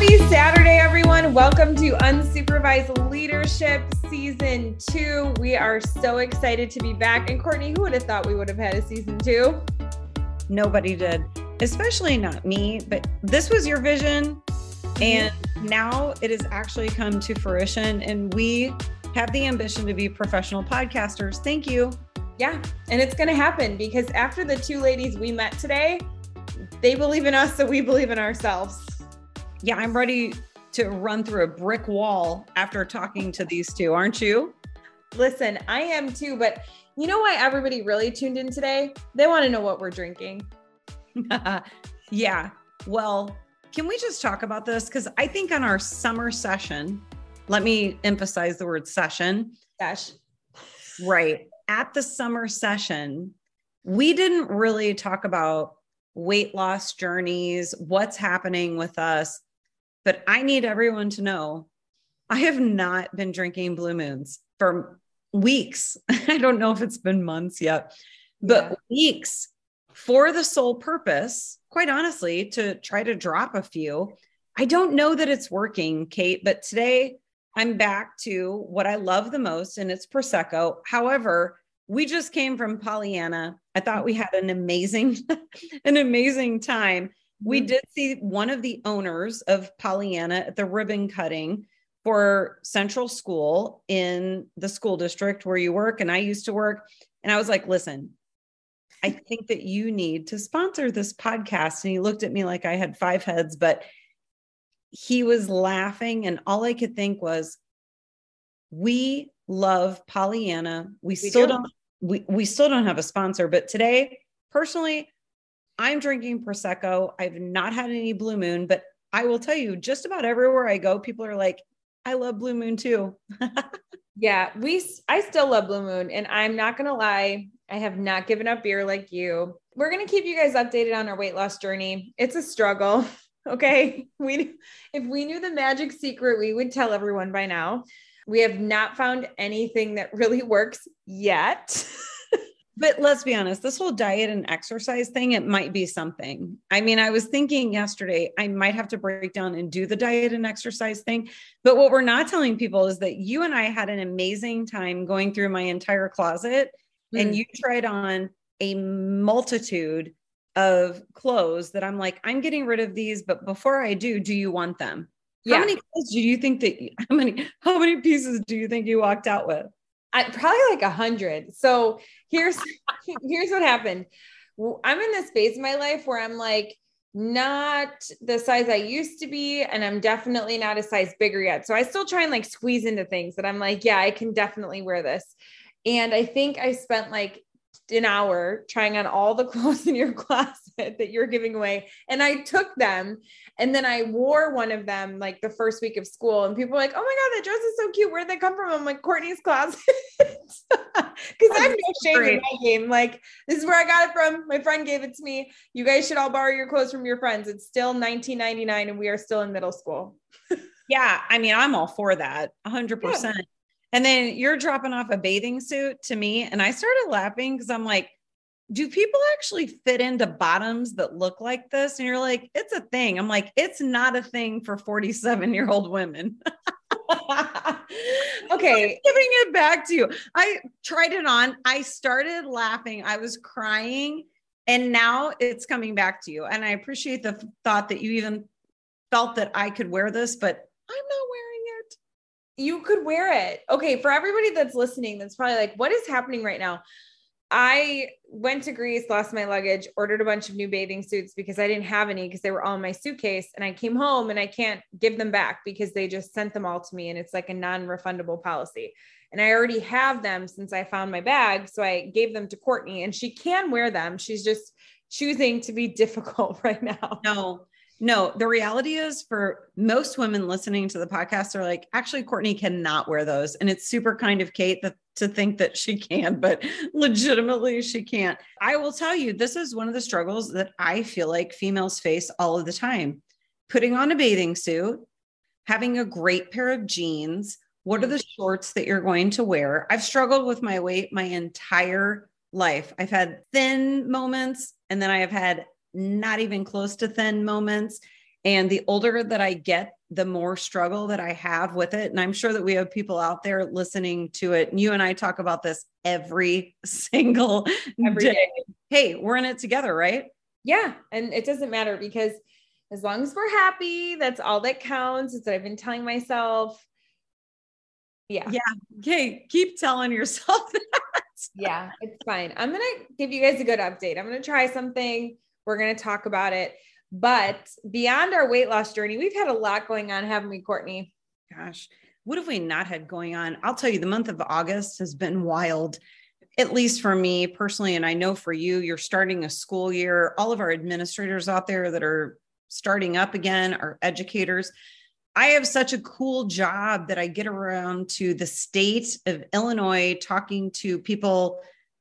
Happy Saturday, everyone. Welcome to Unsupervised Leadership Season 2. We are so excited to be back. And Courtney, who would have thought we would have had a season 2? Nobody did, especially not me, but this was your vision. And now it has actually come to fruition. And we have the ambition to be professional podcasters. Thank you. Yeah. And it's going to happen because after the two ladies we met today, they believe in us, so we believe in ourselves. Yeah, I'm ready to run through a brick wall after talking to these two, aren't you? Listen, I am too, but you know why everybody really tuned in today? They want to know what we're drinking. yeah. Well, can we just talk about this? Because I think on our summer session, let me emphasize the word session. Sesh. Right. At the summer session, we didn't really talk about weight loss journeys, what's happening with us. But I need everyone to know I have not been drinking Blue Moons for weeks. I don't know if it's been months yet, but yeah. weeks for the sole purpose, quite honestly, to try to drop a few. I don't know that it's working, Kate, but today I'm back to what I love the most, and it's Prosecco. However, we just came from Pollyanna. I thought we had an amazing, an amazing time. We mm-hmm. did see one of the owners of Pollyanna at the ribbon cutting for Central School in the school district where you work and I used to work. And I was like, listen, I think that you need to sponsor this podcast. And he looked at me like I had five heads, but he was laughing. And all I could think was, we love Pollyanna. We, we still do. not we, we still don't have a sponsor, but today, personally, I'm drinking Prosecco. I've not had any Blue Moon, but I will tell you, just about everywhere I go, people are like, I love Blue Moon too. yeah, we I still love Blue Moon and I'm not going to lie, I have not given up beer like you. We're going to keep you guys updated on our weight loss journey. It's a struggle, okay? We if we knew the magic secret, we would tell everyone by now. We have not found anything that really works yet. But let's be honest, this whole diet and exercise thing, it might be something. I mean, I was thinking yesterday, I might have to break down and do the diet and exercise thing. But what we're not telling people is that you and I had an amazing time going through my entire closet mm. and you tried on a multitude of clothes that I'm like, I'm getting rid of these, but before I do, do you want them? Yeah. How many clothes do you think that how many how many pieces do you think you walked out with? I, probably like a hundred. So here's here's what happened. I'm in this phase of my life where I'm like not the size I used to be, and I'm definitely not a size bigger yet. So I still try and like squeeze into things that I'm like, yeah, I can definitely wear this. And I think I spent like an hour trying on all the clothes in your closet that you're giving away. And I took them and then I wore one of them like the first week of school. And people were like, oh my God, that dress is so cute. Where'd they come from? I'm like, Courtney's closet. Because I have no shame Great. in my game. Like, this is where I got it from. My friend gave it to me. You guys should all borrow your clothes from your friends. It's still 1999 and we are still in middle school. yeah. I mean, I'm all for that 100%. And then you're dropping off a bathing suit to me. And I started laughing because I'm like, do people actually fit into bottoms that look like this? And you're like, it's a thing. I'm like, it's not a thing for 47 year old women. okay. giving it back to you. I tried it on. I started laughing. I was crying. And now it's coming back to you. And I appreciate the thought that you even felt that I could wear this, but I'm not wearing it. You could wear it. Okay. For everybody that's listening, that's probably like, what is happening right now? I went to Greece, lost my luggage, ordered a bunch of new bathing suits because I didn't have any because they were all in my suitcase. And I came home and I can't give them back because they just sent them all to me and it's like a non refundable policy. And I already have them since I found my bag. So I gave them to Courtney and she can wear them. She's just choosing to be difficult right now. No, no, the reality is for most women listening to the podcast they're like, actually, Courtney cannot wear those. And it's super kind of Kate that, to think that she can, but legitimately she can't. I will tell you, this is one of the struggles that I feel like females face all of the time. Putting on a bathing suit, having a great pair of jeans. What are the shorts that you're going to wear? I've struggled with my weight my entire life. I've had thin moments and then I have had not even close to thin moments. And the older that I get, the more struggle that I have with it. And I'm sure that we have people out there listening to it. And you and I talk about this every single every day. day. Hey, we're in it together, right? Yeah. And it doesn't matter because as long as we're happy, that's all that counts. It's what I've been telling myself. Yeah. Yeah. Okay. Keep telling yourself that. yeah, it's fine. I'm going to give you guys a good update. I'm going to try something. We're going to talk about it. But beyond our weight loss journey, we've had a lot going on, haven't we, Courtney? Gosh, what have we not had going on? I'll tell you, the month of August has been wild, at least for me personally. And I know for you, you're starting a school year. All of our administrators out there that are starting up again are educators. I have such a cool job that I get around to the state of Illinois talking to people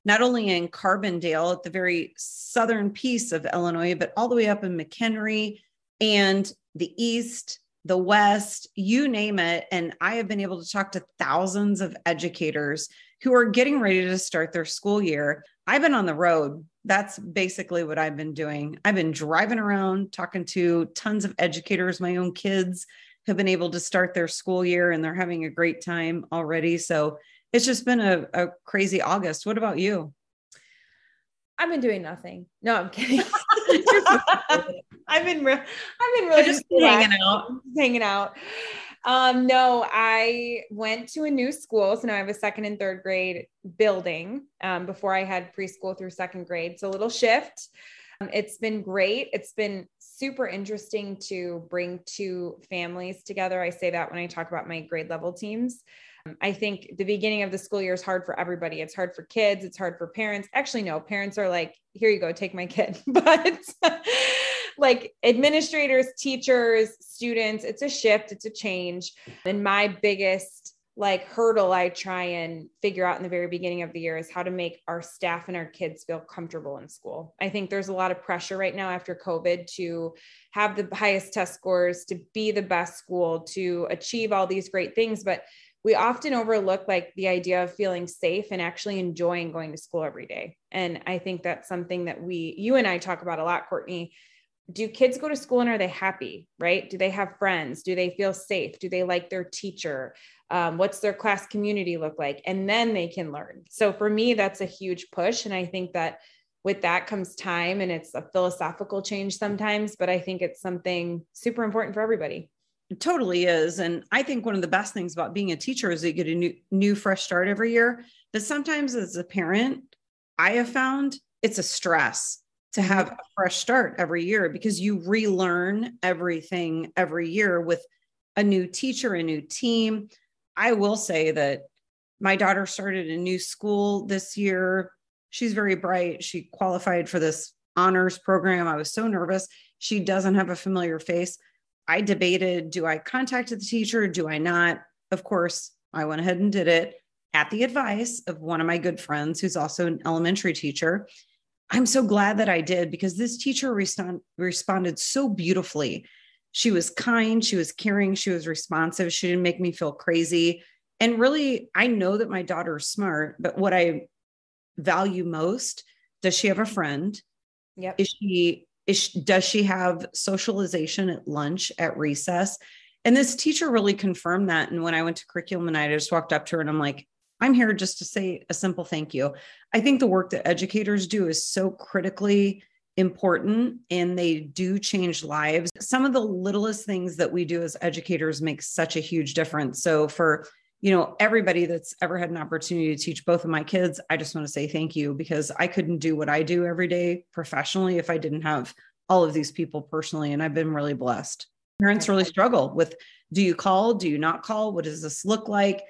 not only in Carbondale at the very southern piece of Illinois, but all the way up in McHenry and the east, the west, you name it. And I have been able to talk to thousands of educators who are getting ready to start their school year. I've been on the road. That's basically what I've been doing. I've been driving around talking to tons of educators, my own kids have been able to start their school year and they're having a great time already. So it's just been a, a crazy August. What about you? I've been doing nothing. No, I'm kidding. I've been re- I've been really just, hanging out. hanging out. Um, no, I went to a new school. So now I have a second and third grade building. Um, before I had preschool through second grade. So a little shift. Um, it's been great. It's been super interesting to bring two families together. I say that when I talk about my grade level teams. Um, I think the beginning of the school year is hard for everybody. It's hard for kids, it's hard for parents. Actually, no, parents are like, here you go, take my kid. But like administrators, teachers, students, it's a shift, it's a change. And my biggest like hurdle I try and figure out in the very beginning of the year is how to make our staff and our kids feel comfortable in school. I think there's a lot of pressure right now after COVID to have the highest test scores, to be the best school, to achieve all these great things. But we often overlook like the idea of feeling safe and actually enjoying going to school every day. And I think that's something that we, you and I talk about a lot, Courtney. Do kids go to school and are they happy, right? Do they have friends? Do they feel safe? Do they like their teacher? Um, what's their class community look like? And then they can learn. So for me, that's a huge push. And I think that with that comes time and it's a philosophical change sometimes, but I think it's something super important for everybody. It totally is. And I think one of the best things about being a teacher is that you get a new, new fresh start every year. But sometimes as a parent, I have found it's a stress to have a fresh start every year because you relearn everything every year with a new teacher, a new team. I will say that my daughter started a new school this year. She's very bright. She qualified for this honors program. I was so nervous. She doesn't have a familiar face. I debated do I contact the teacher? Do I not? Of course, I went ahead and did it at the advice of one of my good friends who's also an elementary teacher. I'm so glad that I did because this teacher respond, responded so beautifully. She was kind, she was caring, she was responsive. She didn't make me feel crazy. And really, I know that my daughter is smart, but what I value most does she have a friend? Yep. Is she is, does she have socialization at lunch, at recess? And this teacher really confirmed that. And when I went to curriculum and I just walked up to her and I'm like, I'm here just to say a simple thank you. I think the work that educators do is so critically important and they do change lives. Some of the littlest things that we do as educators make such a huge difference. So for you know, everybody that's ever had an opportunity to teach both of my kids, I just want to say thank you because I couldn't do what I do every day professionally if I didn't have all of these people personally. And I've been really blessed. Parents really struggle with do you call? Do you not call? What does this look like?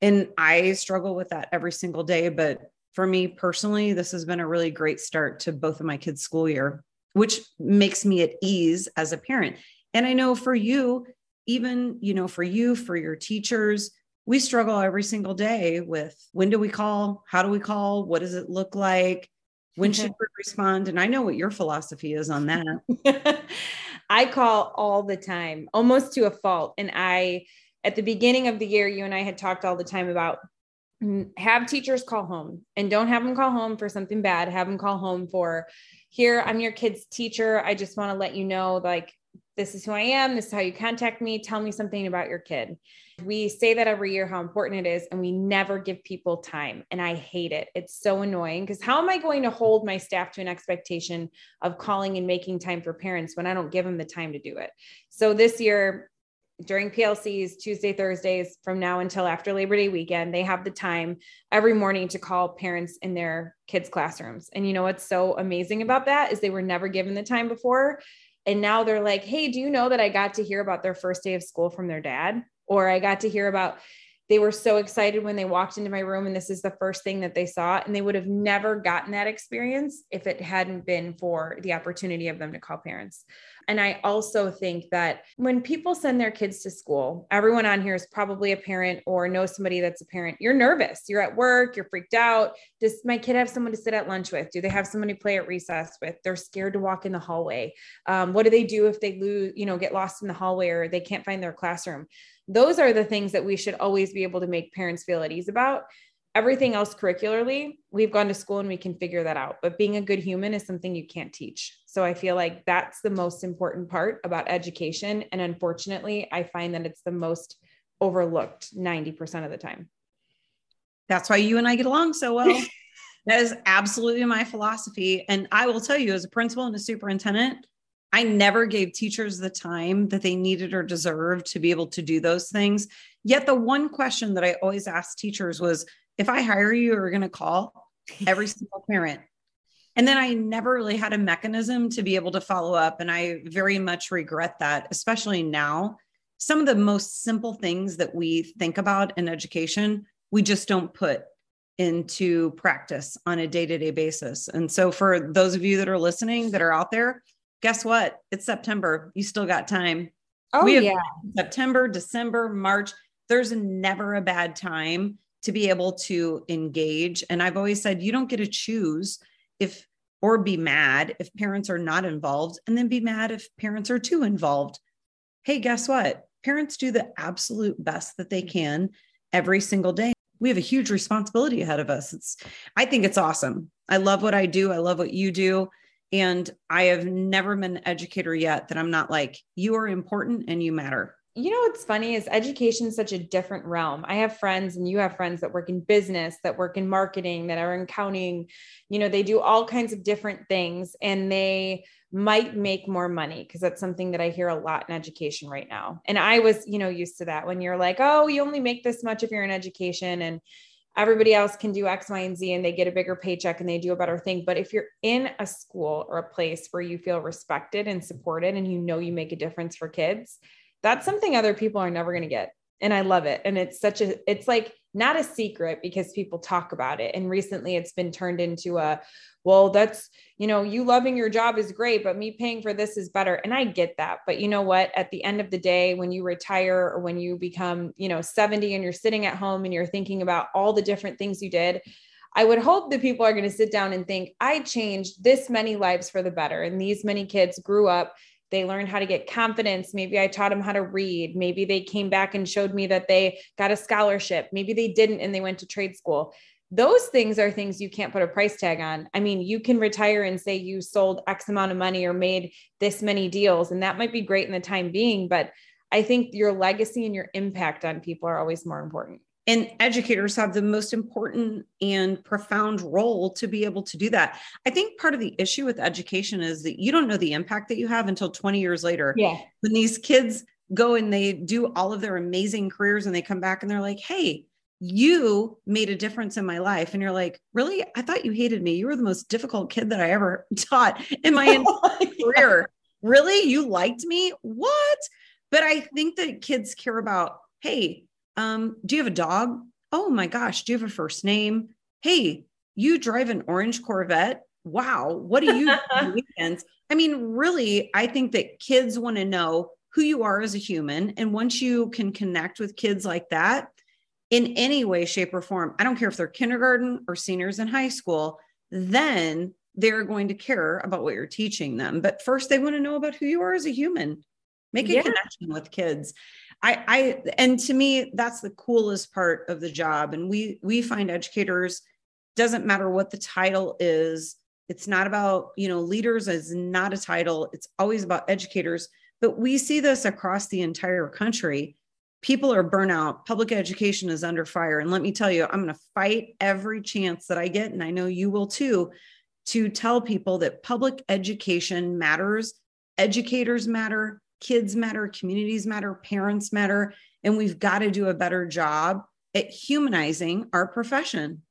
And I struggle with that every single day. But for me personally, this has been a really great start to both of my kids' school year, which makes me at ease as a parent. And I know for you, even, you know, for you, for your teachers, we struggle every single day with when do we call? How do we call? What does it look like? When should we respond? And I know what your philosophy is on that. I call all the time, almost to a fault. And I, at the beginning of the year, you and I had talked all the time about mm, have teachers call home and don't have them call home for something bad. Have them call home for here, I'm your kid's teacher. I just want to let you know, like, this is who I am. This is how you contact me. Tell me something about your kid. We say that every year how important it is, and we never give people time. And I hate it. It's so annoying because how am I going to hold my staff to an expectation of calling and making time for parents when I don't give them the time to do it? So this year, during PLCs, Tuesday, Thursdays, from now until after Labor Day weekend, they have the time every morning to call parents in their kids' classrooms. And you know what's so amazing about that is they were never given the time before. And now they're like, hey, do you know that I got to hear about their first day of school from their dad? Or I got to hear about they were so excited when they walked into my room and this is the first thing that they saw. And they would have never gotten that experience if it hadn't been for the opportunity of them to call parents and i also think that when people send their kids to school everyone on here is probably a parent or knows somebody that's a parent. You're nervous. You're at work. You're freaked out. Does my kid have someone to sit at lunch with? Do they have someone to play at recess with? They're scared to walk in the hallway. Um, what do they do if they lose you know get lost in the hallway or they can't find their classroom? Those are the things that we should always be able to make parents feel at ease about. Everything else curricularly we've gone to school and we can figure that out but being a good human is something you can't teach so i feel like that's the most important part about education and unfortunately i find that it's the most overlooked 90% of the time that's why you and i get along so well that is absolutely my philosophy and i will tell you as a principal and a superintendent I never gave teachers the time that they needed or deserved to be able to do those things. Yet the one question that I always asked teachers was if I hire you, you're going to call every single parent. And then I never really had a mechanism to be able to follow up. And I very much regret that, especially now. Some of the most simple things that we think about in education, we just don't put into practice on a day to day basis. And so, for those of you that are listening that are out there, guess what? It's September. You still got time. Oh, yeah. September, December, March. There's never a bad time to be able to engage. And I've always said, you don't get to choose if or be mad if parents are not involved, and then be mad if parents are too involved. Hey, guess what? Parents do the absolute best that they can every single day. We have a huge responsibility ahead of us. It's, I think it's awesome. I love what I do. I love what you do. And I have never been an educator yet that I'm not like, you are important and you matter. You know what's funny is education is such a different realm. I have friends and you have friends that work in business, that work in marketing, that are in accounting. You know, they do all kinds of different things and they might make more money because that's something that I hear a lot in education right now. And I was, you know, used to that when you're like, oh, you only make this much if you're in education. And everybody else can do X, Y, and Z and they get a bigger paycheck and they do a better thing. But if you're in a school or a place where you feel respected and supported and you know you make a difference for kids, that's something other people are never going to get. And I love it. And it's such a, it's like not a secret because people talk about it. And recently it's been turned into a, well, that's, you know, you loving your job is great, but me paying for this is better. And I get that. But you know what? At the end of the day, when you retire or when you become, you know, 70 and you're sitting at home and you're thinking about all the different things you did, I would hope that people are going to sit down and think, I changed this many lives for the better. And these many kids grew up they learned how to get confidence. Maybe I taught them how to read. Maybe they came back and showed me that they got a scholarship. Maybe they didn't and they went to trade school those things are things you can't put a price tag on. I mean, you can retire and say you sold X amount of money or made this many deals, and that might be great in the time being, but I think your legacy and your impact on people are always more important. And educators have the most important and profound role to be able to do that. I think part of the issue with education is that you don't know the impact that you have until 20 years later. Yeah. When these kids go and they do all of their amazing careers and they come back and they're like, hey, you made a difference in my life. And you're like, really? I thought you hated me. You were the most difficult kid that I ever taught in my entire career. Really? You liked me? What? But I think that kids care about, hey, um, do you have a dog? Oh my gosh, do you have a first name? Hey, you drive an orange Corvette. Wow, what do you do weekends? I mean, really, I think that kids want to know who you are as a human. And once you can connect with kids like that, in any way, shape, or form, I don't care if they're kindergarten or seniors in high school, then they're going to care about what you're teaching them. But first, they want to know about who you are as a human. Make a yeah. connection with kids. I, I, and to me, that's the coolest part of the job. And we, we find educators doesn't matter what the title is. It's not about, you know, leaders is not a title. It's always about educators. but we see this across the entire country. People are burnout. Public education is under fire. And let me tell you, I'm going to fight every chance that I get. And I know you will too, to tell people that public education matters. Educators matter, kids matter, communities matter, parents matter. And we've got to do a better job at humanizing our profession.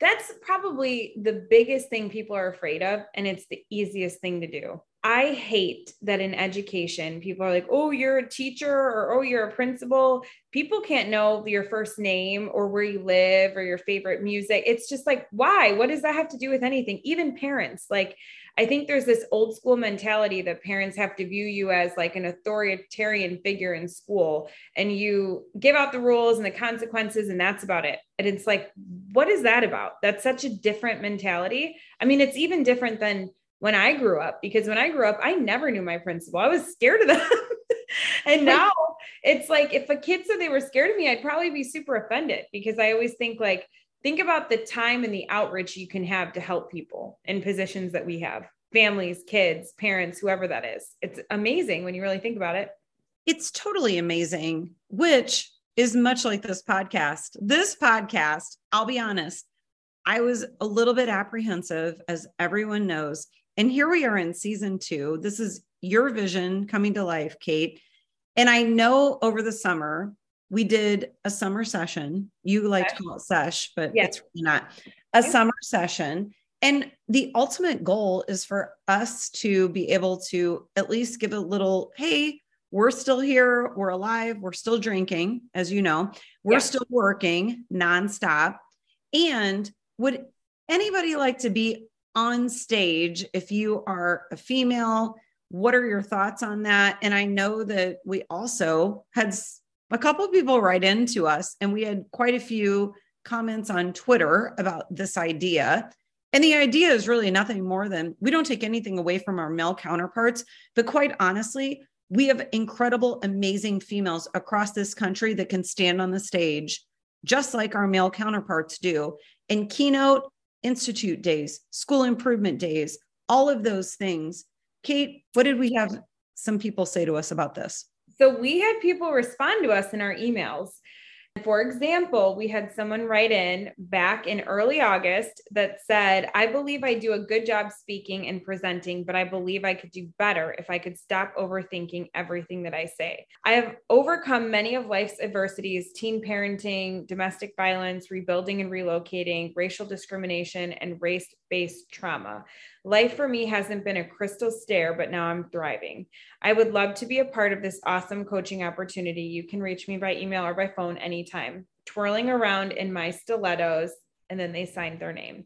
That's probably the biggest thing people are afraid of. And it's the easiest thing to do. I hate that in education, people are like, oh, you're a teacher or oh, you're a principal. People can't know your first name or where you live or your favorite music. It's just like, why? What does that have to do with anything? Even parents, like, I think there's this old school mentality that parents have to view you as like an authoritarian figure in school and you give out the rules and the consequences and that's about it. And it's like, what is that about? That's such a different mentality. I mean, it's even different than when I grew up because when I grew up, I never knew my principal. I was scared of them. and now it's like if a kid said they were scared of me, I'd probably be super offended because I always think like, think about the time and the outreach you can have to help people in positions that we have families, kids, parents, whoever that is. It's amazing when you really think about it. It's totally amazing, which is much like this podcast. This podcast, I'll be honest, I was a little bit apprehensive, as everyone knows. And here we are in season two. This is your vision coming to life, Kate. And I know over the summer, we did a summer session. You like to call it sesh, but it's really not a summer session. And the ultimate goal is for us to be able to at least give a little, hey, we're still here, we're alive, we're still drinking, as you know, we're yeah. still working nonstop. And would anybody like to be on stage if you are a female? What are your thoughts on that? And I know that we also had a couple of people write into us, and we had quite a few comments on Twitter about this idea. And the idea is really nothing more than we don't take anything away from our male counterparts, but quite honestly, we have incredible, amazing females across this country that can stand on the stage just like our male counterparts do. And keynote institute days, school improvement days, all of those things. Kate, what did we have some people say to us about this? So we had people respond to us in our emails. For example, we had someone write in back in early August that said, I believe I do a good job speaking and presenting, but I believe I could do better if I could stop overthinking everything that I say. I have overcome many of life's adversities teen parenting, domestic violence, rebuilding and relocating, racial discrimination, and race based trauma. Life for me hasn't been a crystal stair, but now I'm thriving. I would love to be a part of this awesome coaching opportunity. You can reach me by email or by phone anytime. Twirling around in my stilettos, and then they signed their name.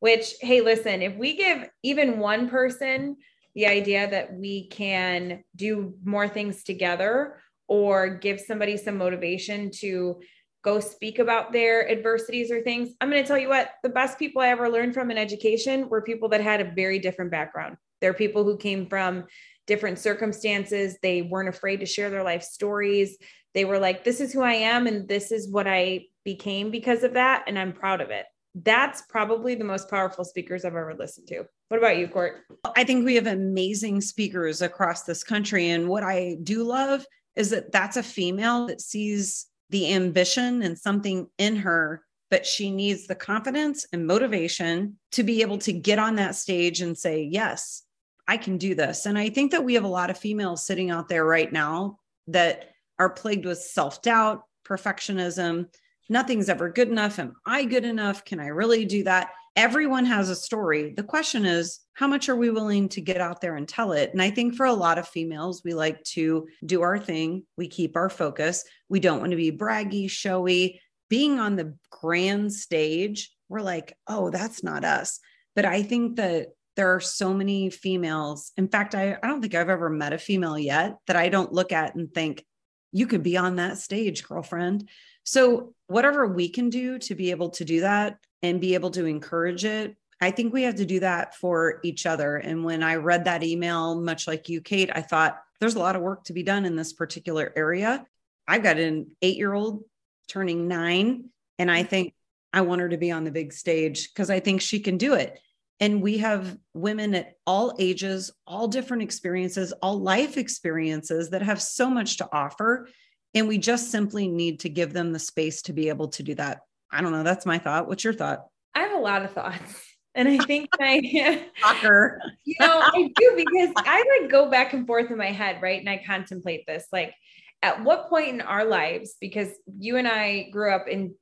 Which, hey, listen, if we give even one person the idea that we can do more things together or give somebody some motivation to go speak about their adversities or things. I'm going to tell you what, the best people I ever learned from in education were people that had a very different background. They're people who came from different circumstances. They weren't afraid to share their life stories. They were like, this is who I am and this is what I became because of that. And I'm proud of it. That's probably the most powerful speakers I've ever listened to. What about you, Court? I think we have amazing speakers across this country. And what I do love is that that's a female that sees the ambition and something in her, but she needs the confidence and motivation to be able to get on that stage and say, Yes, I can do this. And I think that we have a lot of females sitting out there right now that are plagued with self doubt, perfectionism. Nothing's ever good enough. Am I good enough? Can I really do that? Everyone has a story. The question is, how much are we willing to get out there and tell it? And I think for a lot of females, we like to do our thing, we keep our focus. We don't want to be braggy, showy. Being on the grand stage, we're like, oh, that's not us. But I think that there are so many females. In fact, I, I don't think I've ever met a female yet that I don't look at and think, you could be on that stage, girlfriend. So, whatever we can do to be able to do that and be able to encourage it I think we have to do that for each other. And when I read that email, much like you, Kate, I thought there's a lot of work to be done in this particular area. I've got an eight year old turning nine, and I think I want her to be on the big stage because I think she can do it. And we have women at all ages, all different experiences, all life experiences that have so much to offer. And we just simply need to give them the space to be able to do that. I don't know. That's my thought. What's your thought? I have a lot of thoughts. And I think my Talker. you know, I do because I like go back and forth in my head, right? And I contemplate this. Like, at what point in our lives, because you and I grew up in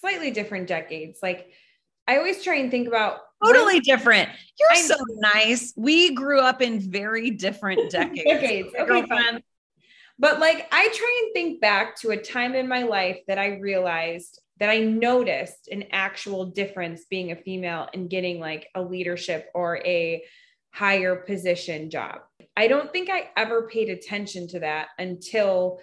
slightly different decades, like I always try and think about totally when, different. You're I, so nice. We grew up in very different decades. decades. Okay, fine. But like I try and think back to a time in my life that I realized that I noticed an actual difference being a female and getting like a leadership or a higher position job. I don't think I ever paid attention to that until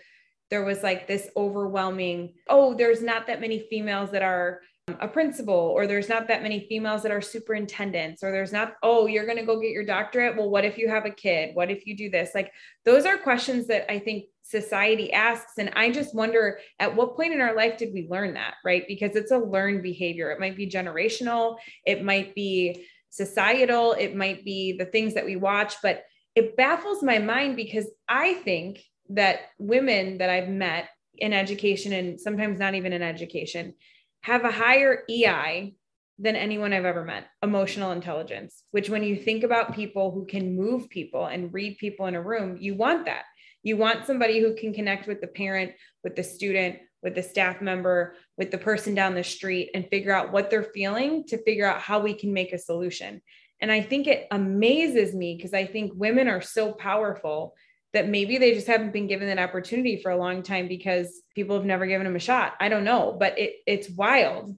there was like this overwhelming, oh, there's not that many females that are um, a principal or there's not that many females that are superintendents or there's not oh you're going to go get your doctorate? Well what if you have a kid? What if you do this? Like those are questions that i think society asks. And i just wonder at what point in our life did we learn that right? Because it's a learned behavior. It might be generational it might be societal it might be the things that we watch but it baffles my mind because i think that women that i've met in education and sometimes not even in education have a higher EI than anyone I've ever met, emotional intelligence, which when you think about people who can move people and read people in a room, you want that. You want somebody who can connect with the parent, with the student, with the staff member, with the person down the street and figure out what they're feeling to figure out how we can make a solution. And I think it amazes me because I think women are so powerful that maybe they just haven't been given that opportunity for a long time because people have never given them a shot. I don't know, but it it's wild.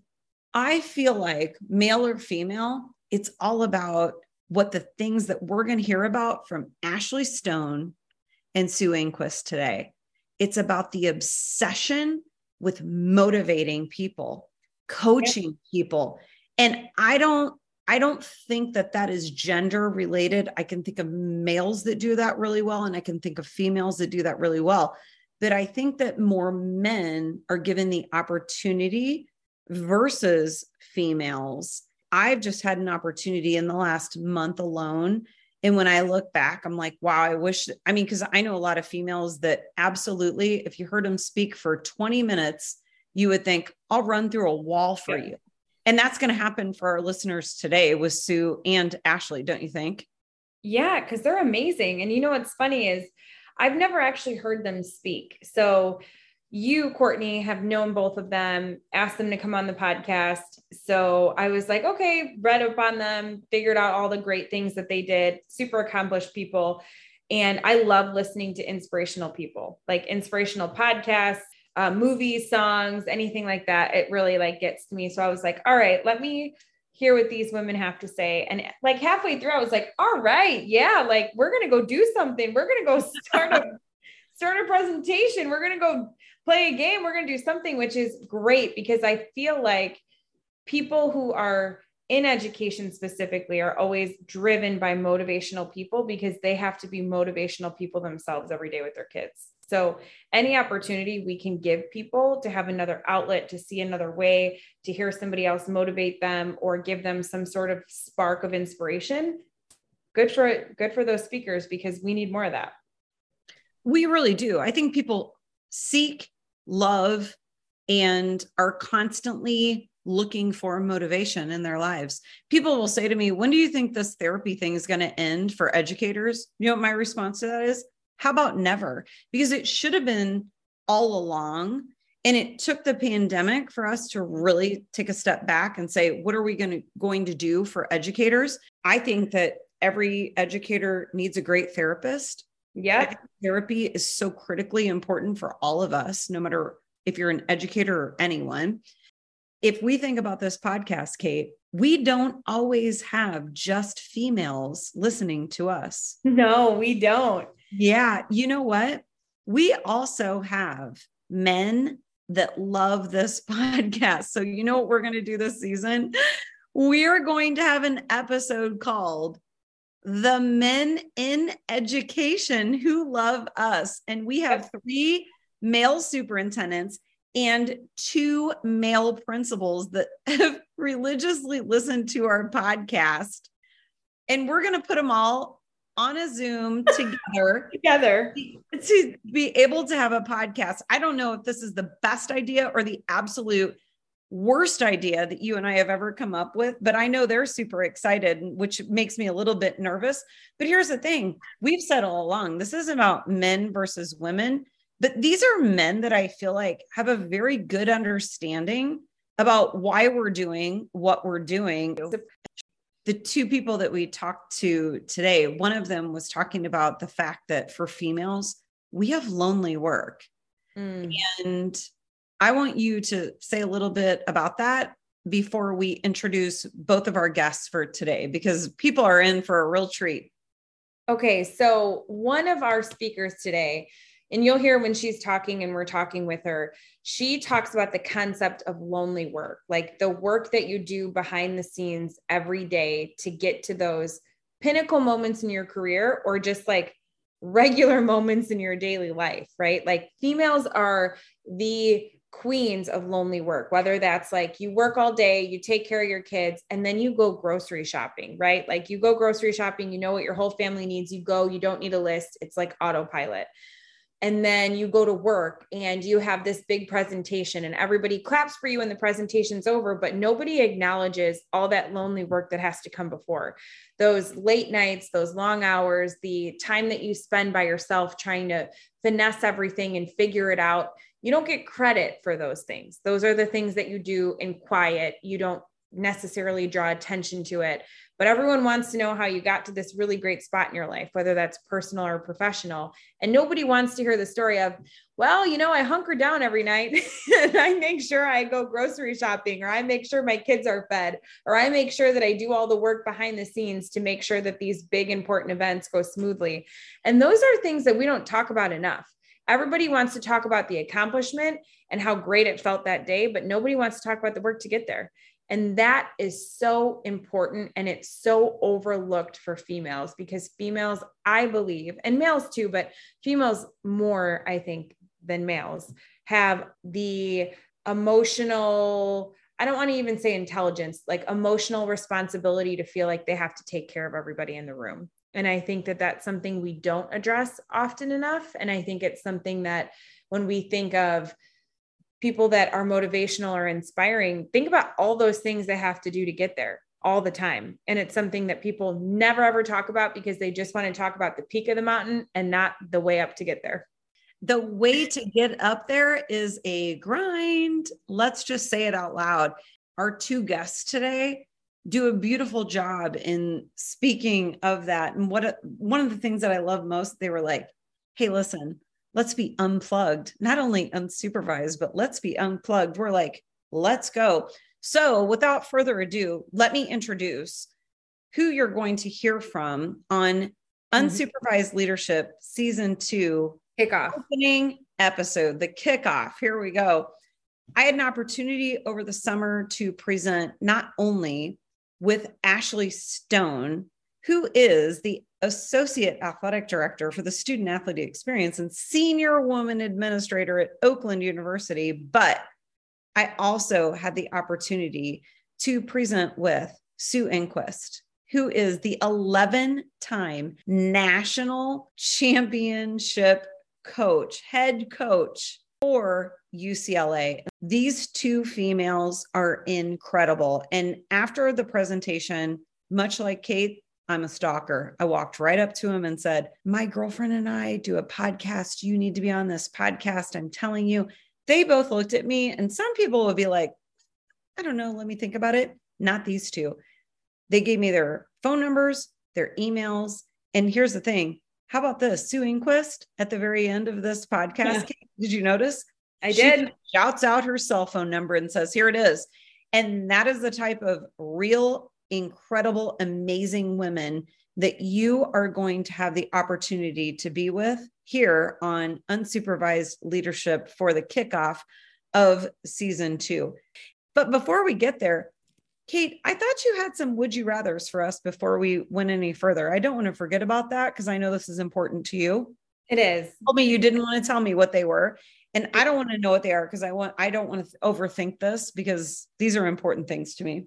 I feel like male or female, it's all about what the things that we're going to hear about from Ashley Stone and Sue Enquist today. It's about the obsession with motivating people, coaching people. And I don't I don't think that that is gender related. I can think of males that do that really well, and I can think of females that do that really well. But I think that more men are given the opportunity versus females. I've just had an opportunity in the last month alone. And when I look back, I'm like, wow, I wish, I mean, because I know a lot of females that absolutely, if you heard them speak for 20 minutes, you would think, I'll run through a wall for yeah. you and that's going to happen for our listeners today with Sue and Ashley, don't you think? Yeah, because they're amazing. And you know what's funny is I've never actually heard them speak. So you, Courtney, have known both of them, asked them to come on the podcast. So I was like, okay, read up on them, figured out all the great things that they did, super accomplished people. And I love listening to inspirational people, like inspirational podcasts, uh, movies, songs, anything like that. It really like gets to me. So I was like, all right, let me hear what these women have to say. And like halfway through, I was like, all right, yeah, like we're gonna go do something. We're gonna go start a start a presentation. We're gonna go play a game. We're gonna do something, which is great because I feel like people who are in education specifically are always driven by motivational people because they have to be motivational people themselves every day with their kids. So, any opportunity we can give people to have another outlet, to see another way, to hear somebody else motivate them or give them some sort of spark of inspiration, good for good for those speakers because we need more of that. We really do. I think people seek love and are constantly looking for motivation in their lives. People will say to me, When do you think this therapy thing is going to end for educators? You know what my response to that is? How about never? Because it should have been all along. And it took the pandemic for us to really take a step back and say, what are we going to, going to do for educators? I think that every educator needs a great therapist. Yeah. Therapy is so critically important for all of us, no matter if you're an educator or anyone. If we think about this podcast, Kate, we don't always have just females listening to us. No, we don't. Yeah. You know what? We also have men that love this podcast. So, you know what we're going to do this season? We are going to have an episode called The Men in Education Who Love Us. And we have three male superintendents and two male principals that have religiously listened to our podcast and we're going to put them all on a Zoom together, together to be able to have a podcast. I don't know if this is the best idea or the absolute worst idea that you and I have ever come up with, but I know they're super excited, which makes me a little bit nervous. But here's the thing we've said all along this isn't about men versus women, but these are men that I feel like have a very good understanding about why we're doing what we're doing. The two people that we talked to today, one of them was talking about the fact that for females, we have lonely work. Mm. And I want you to say a little bit about that before we introduce both of our guests for today, because people are in for a real treat. Okay. So, one of our speakers today, and you'll hear when she's talking and we're talking with her, she talks about the concept of lonely work, like the work that you do behind the scenes every day to get to those pinnacle moments in your career or just like regular moments in your daily life, right? Like females are the queens of lonely work, whether that's like you work all day, you take care of your kids, and then you go grocery shopping, right? Like you go grocery shopping, you know what your whole family needs, you go, you don't need a list, it's like autopilot. And then you go to work and you have this big presentation, and everybody claps for you when the presentation's over, but nobody acknowledges all that lonely work that has to come before those late nights, those long hours, the time that you spend by yourself trying to finesse everything and figure it out you don't get credit for those things. Those are the things that you do in quiet. You don't necessarily draw attention to it, but everyone wants to know how you got to this really great spot in your life, whether that's personal or professional. And nobody wants to hear the story of, well, you know, I hunker down every night and I make sure I go grocery shopping, or I make sure my kids are fed, or I make sure that I do all the work behind the scenes to make sure that these big important events go smoothly. And those are things that we don't talk about enough. Everybody wants to talk about the accomplishment and how great it felt that day, but nobody wants to talk about the work to get there. And that is so important and it's so overlooked for females because females, I believe, and males too, but females more, I think, than males have the emotional, I don't want to even say intelligence, like emotional responsibility to feel like they have to take care of everybody in the room. And I think that that's something we don't address often enough. And I think it's something that when we think of people that are motivational or inspiring, think about all those things they have to do to get there all the time. And it's something that people never ever talk about because they just want to talk about the peak of the mountain and not the way up to get there. The way to get up there is a grind. Let's just say it out loud. Our two guests today do a beautiful job in speaking of that. And what a, one of the things that I love most, they were like, "Hey, listen, let's be unplugged, not only unsupervised, but let's be unplugged." We're like, "Let's go." So, without further ado, let me introduce who you're going to hear from on mm-hmm. Unsupervised mm-hmm. Leadership Season 2 kickoff opening episode, the kickoff. Here we go. I had an opportunity over the summer to present not only with Ashley Stone, who is the Associate Athletic Director for the Student Athlete Experience and Senior Woman Administrator at Oakland University. But I also had the opportunity to present with Sue Enquist, who is the 11 time national championship coach, head coach for UCLA. These two females are incredible. And after the presentation, much like Kate, I'm a stalker. I walked right up to him and said, My girlfriend and I do a podcast. You need to be on this podcast. I'm telling you. They both looked at me, and some people would be like, I don't know. Let me think about it. Not these two. They gave me their phone numbers, their emails. And here's the thing how about this? Sue Enquist at the very end of this podcast. Yeah. Did you notice? I did. shouts out her cell phone number and says, Here it is. And that is the type of real, incredible, amazing women that you are going to have the opportunity to be with here on unsupervised leadership for the kickoff of season two. But before we get there, Kate, I thought you had some would you rathers for us before we went any further. I don't want to forget about that because I know this is important to you. It is. Told me you didn't want to tell me what they were. And I don't want to know what they are because I want I don't want to overthink this because these are important things to me.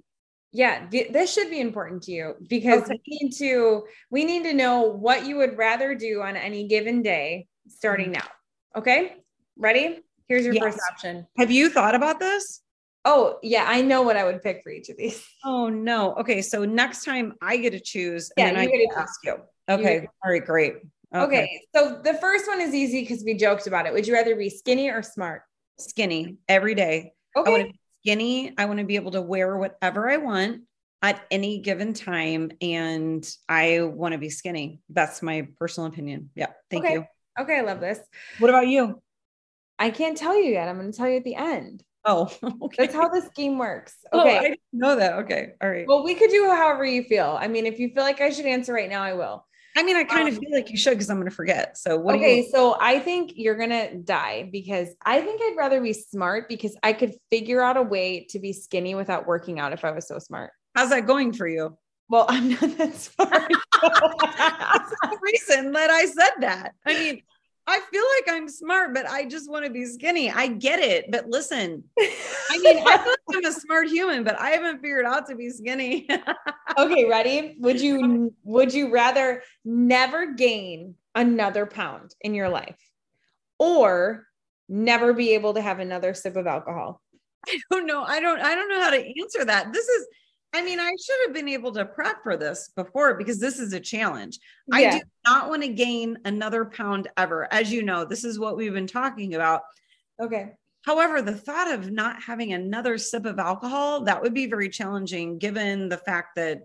Yeah, th- this should be important to you because Okay. we need to we need to know what you would rather do on any given day starting mm-hmm. now. Okay? Ready? Here's your Yes. first option. Have you thought about this? Oh, yeah, I know what I would pick for each of these. Oh no. Okay, so next time I get to choose, Yeah, and then I you get to to ask you. Okay. All right. Great. Okay. So the first one is easy because we joked about it. Would you rather be skinny or smart? Skinny every day. I want Okay. to be skinny. I want to be able to wear whatever I want at any given time, and I want to be skinny. That's my personal opinion. Yeah. Thank Okay. you. Okay, I love this. What about you? I can't tell you yet. I'm going to tell you at the end. Oh, okay. That's how this game works. Oh, Okay. I didn't know that. Okay. All right. well, we could do however you feel. I mean, if you feel like I should answer right now, I will. I mean, I kind of um, feel like you should because I'm going to forget. So what okay, you? so I think you're gonna die because I think I'd rather be smart because I could figure out a way to be skinny without working out if I was so smart. How's that going for you? Well, I'm not that smart. That's the reason that I said that. I mean, I feel like I'm smart, but I just want to be skinny. I get it. But listen, I mean, I feel like I'm a smart human, but I haven't figured out to be skinny. okay, ready? Would you would you rather never gain another pound in your life or never be able to have another sip of alcohol? I don't know. I don't, I don't know how to answer that. This is, I mean, I should have been able to prep for this before because this is a challenge. I do not want to gain another pound ever. As you know, this is what we've been talking about. Okay. However, the thought of not having another sip of alcohol, that would be very challenging given the fact that,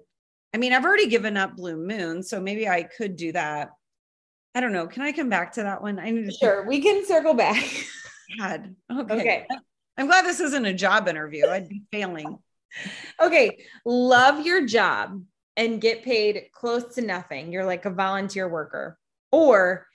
I mean, I've already given up Blue Moon, so maybe I could do that. I don't know. Can I come back to that one? I need to Sure, we can circle back. God. Okay. Okay. I'm glad this isn't a job interview. I'd be failing. Okay. Love your job and get paid close to nothing. You're like a volunteer worker. Or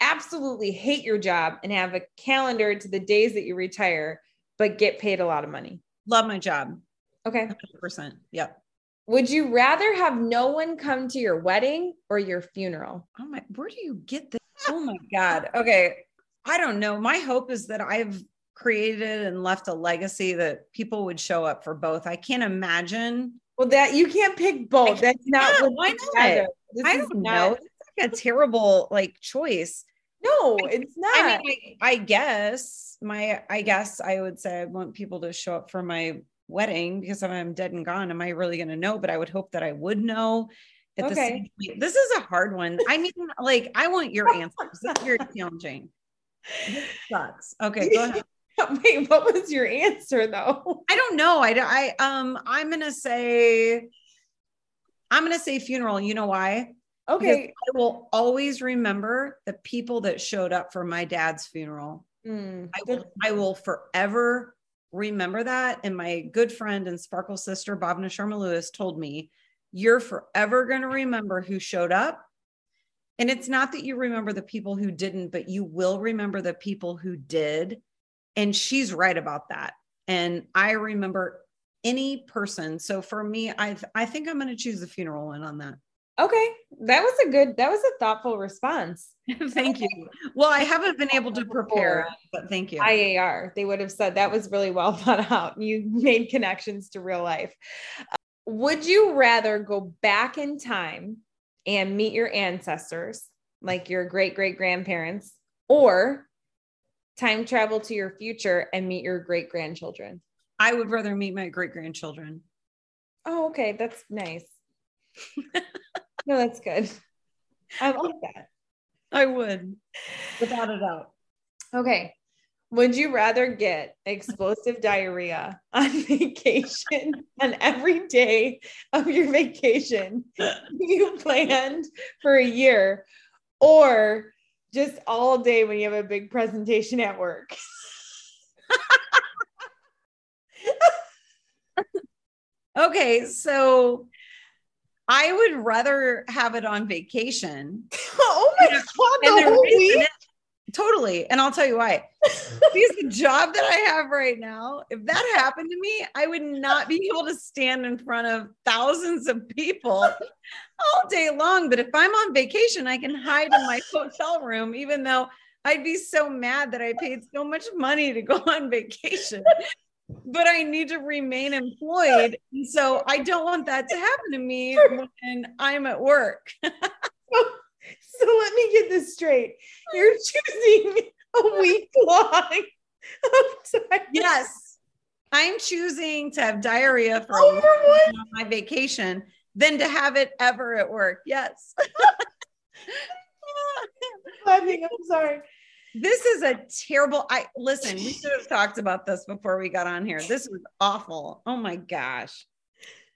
absolutely hate your job and have a calendar to the days that you retire, but get paid a lot of money. Love my job. Okay. 100%. Yep. Would you rather have no one come to your wedding or your funeral? Oh my, where do you get this? Oh my God. Okay. I don't know. My hope is that I've created and left a legacy that people would show up for both. I can't imagine. Well, that you can't pick both. That's not Yeah, why not? I don't not- know. It's like a terrible like choice. No, it's not. I mean, I, I guess my, I guess I would say I want people to show up for my wedding because if I'm dead and gone, am I really going to know? But I would hope that I would know. At the Okay. same point. This is a hard one. I mean, like, I want your answers. This is very challenging. This sucks. Okay, go ahead. Wait, what was your answer though? I don't know. I, I, um, I'm gonna say, I'm gonna say funeral. You know why? Because Okay. I will always remember the people that showed up for my dad's funeral. Mm, I will, I will forever remember that. And my good friend and Sparkle sister, Bhavna Sharma Lewis, told me, You're forever going to remember who showed up. And it's not that you remember the people who didn't, but you will remember the people who did. And she's right about that. And I remember any person. So for me, I I think I'm going to choose the funeral one on that. Okay. That was a good, that was a thoughtful response. thank you. Well, I haven't been able to prepare, but thank you. IAR, they would have said that was really well thought out. You made connections to real life. Uh, would you rather go back in time and meet your ancestors, like your great great grandparents, or time travel to your future and meet your great grandchildren? I would rather meet my great grandchildren. Oh, okay. That's nice. no, that's good. I like that. I would, without a doubt. Okay. Would you rather get explosive diarrhea on vacation on every day of your vacation you planned for a year or just all day when you have a big presentation at work? Okay, so I would rather have it on vacation. oh my God, the whole week? Totally. And I'll tell you why. because the job that I have right now, if that happened to me, I would not be able to stand in front of thousands of people all day long. But if I'm on vacation, I can hide in my hotel room, even though I'd be so mad that I paid so much money to go on vacation. but I need to remain employed. And so I don't want that to happen to me when I'm at work. so, let me get this straight. You're choosing a week long. Yes. I'm choosing to have diarrhea for oh, Over what? on my vacation than to have it ever at work. Yes. Laughing. I'm sorry. this is a terrible I listen, we should have talked about this before we got on here. This is awful. Oh my gosh.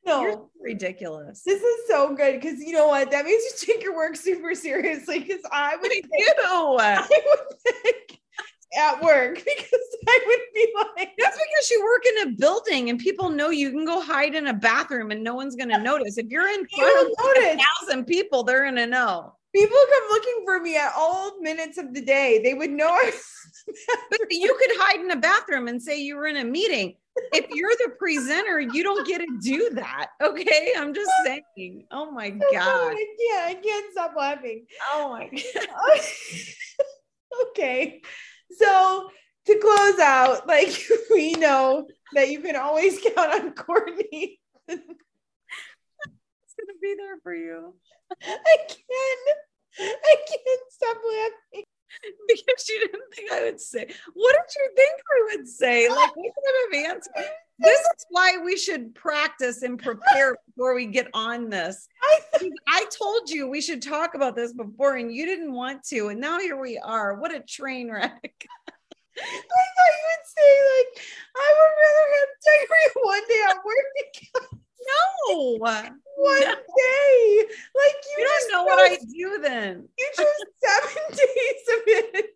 No. You're ridiculous. This is so good because you know what? That means you take your work super seriously. Because I would, I do. I would pick at work because I would be like, That's because you work in a building and people know you can go hide in a bathroom and no one's going to notice. If you're in front of a thousand people, they're going to know. People come looking for me at all minutes of the day. They would know. I But you could hide in a bathroom and say you were in a meeting. If you're the presenter, you don't get to do that. Okay. I'm just saying. Oh my oh God. I can't. I can't stop laughing. Oh my God. okay. So to close out, like we know that you can always count on Courtney. It's going to be there for you I can't. I can't stop laughing. because you didn't think I would say. What did you think I would say? Like, what kind of answer? This is why we should practice and prepare before we get on this. I I told you we should talk about this before, and you didn't want to. And now here we are. What a train wreck. I thought you would say like I would rather have diarrhea one day at work than No, one No. day. Like you, you don't know what I do then. You chose seven days of it.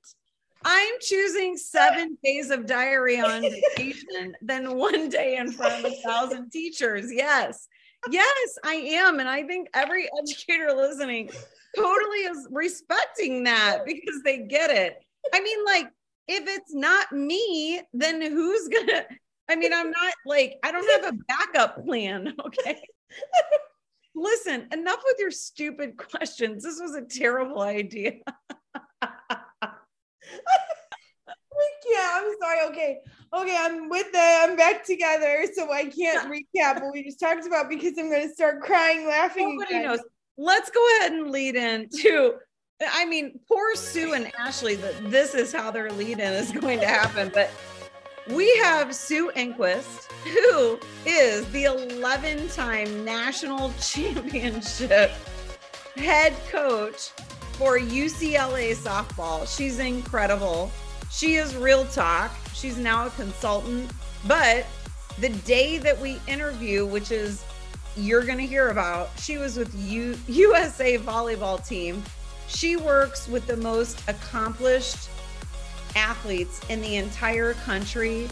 I'm choosing seven days of diary on vacation than one day in front of a thousand teachers. Yes. Yes, I am. And I think every educator listening totally is respecting that because they get it. I mean, like, if it's not me, then who's gonna? I mean, I'm not like, I don't have a backup plan. Okay. Listen, enough with your stupid questions. This was a terrible idea. Yeah, I'm sorry. Okay. Okay, I'm with them. I'm back together. So I can't recap what we just talked about because I'm gonna start crying laughing. Nobody again. knows. Let's go ahead and lead into. I mean, poor Sue and Ashley. That this is how their lead in is going to happen. But we have Sue Enquist, who is the 11-time national championship head coach for UCLA softball. She's incredible. She is real talk. She's now a consultant, but the day that we interview, which is you're going to hear about. She was with U- USA volleyball team. She works with the most accomplished athletes in the entire country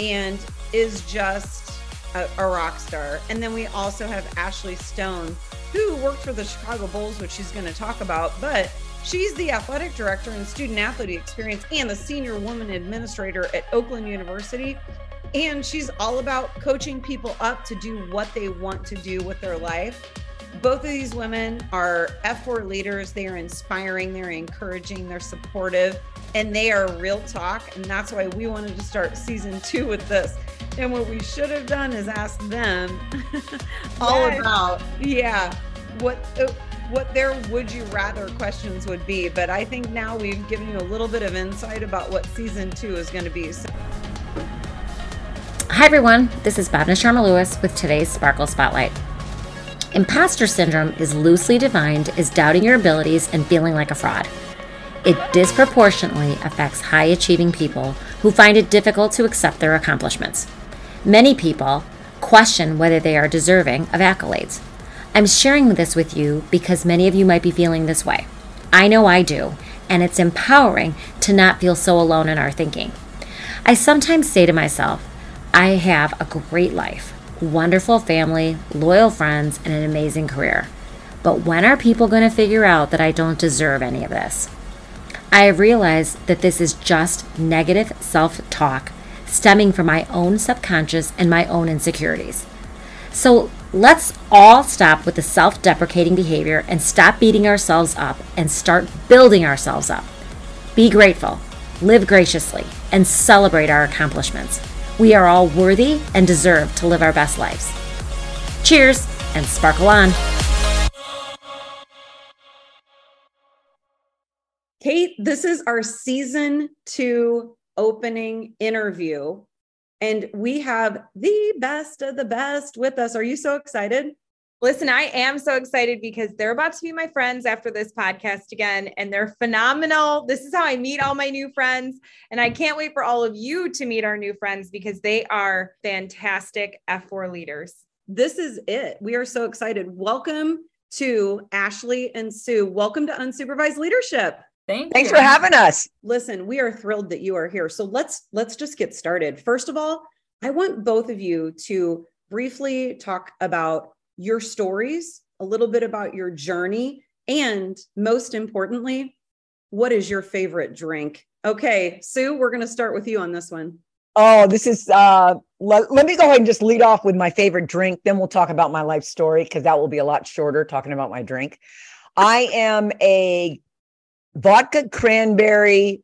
and is just a, a rock star. And then we also have Ashley Stone, who worked for the Chicago Bulls, which she's going to talk about, but she's the athletic director and student athlete experience and the senior woman administrator at Oakland University. And she's all about coaching people up to do what they want to do with their life. Both of these women are F4 leaders. They are inspiring, they're encouraging, they're supportive, and they are real talk. And that's why we wanted to start season two with this. And what we should have done is ask them all Yes. about, yeah, what uh, what their would you rather questions would be. But I think now we've given you a little bit of insight about what season two is going to be. So Hi, everyone. This is Bhavna Sharma Lewis with today's Sparkle Spotlight. Imposter syndrome is loosely defined as doubting your abilities and feeling like a fraud. It disproportionately affects high achieving people who find it difficult to accept their accomplishments. Many people question whether they are deserving of accolades. I'm sharing this with you because many of you might be feeling this way. I know I do, and it's empowering to not feel so alone in our thinking. I sometimes say to myself, I have a great life, wonderful family, loyal friends, and an amazing career. But when are people going to figure out that I don't deserve any of this? I have realized that this is just negative self talk stemming from my own subconscious and my own insecurities. So let's all stop with the self deprecating behavior and stop beating ourselves up and start building ourselves up. Be grateful, live graciously, and celebrate our accomplishments. We are all worthy and deserve to live our best lives. Cheers and sparkle on. Kate, this is our season two opening interview, and we have the best of the best with us. Are you so excited? Listen, I am so excited because they're about to be my friends after this podcast again, and they're phenomenal. This is how I meet all my new friends. And I can't wait for all of you to meet our new friends because they are fantastic F4 leaders. This is it. We are so excited. Welcome to Ashley and Sue. Welcome to Unsupervised Leadership. Thank Thanks you. for having us. Listen, we are thrilled that you are here. So let's let's just get started. First of all, I want both of you to briefly talk about your stories, a little bit about your journey, and most importantly, what is your favorite drink? Okay, Sue, we're going to start with you on this one. Oh, this is uh let, let me go ahead and just lead off with my favorite drink. Then we'll talk about my life story because that will be a lot shorter talking about my drink. I am a vodka cranberry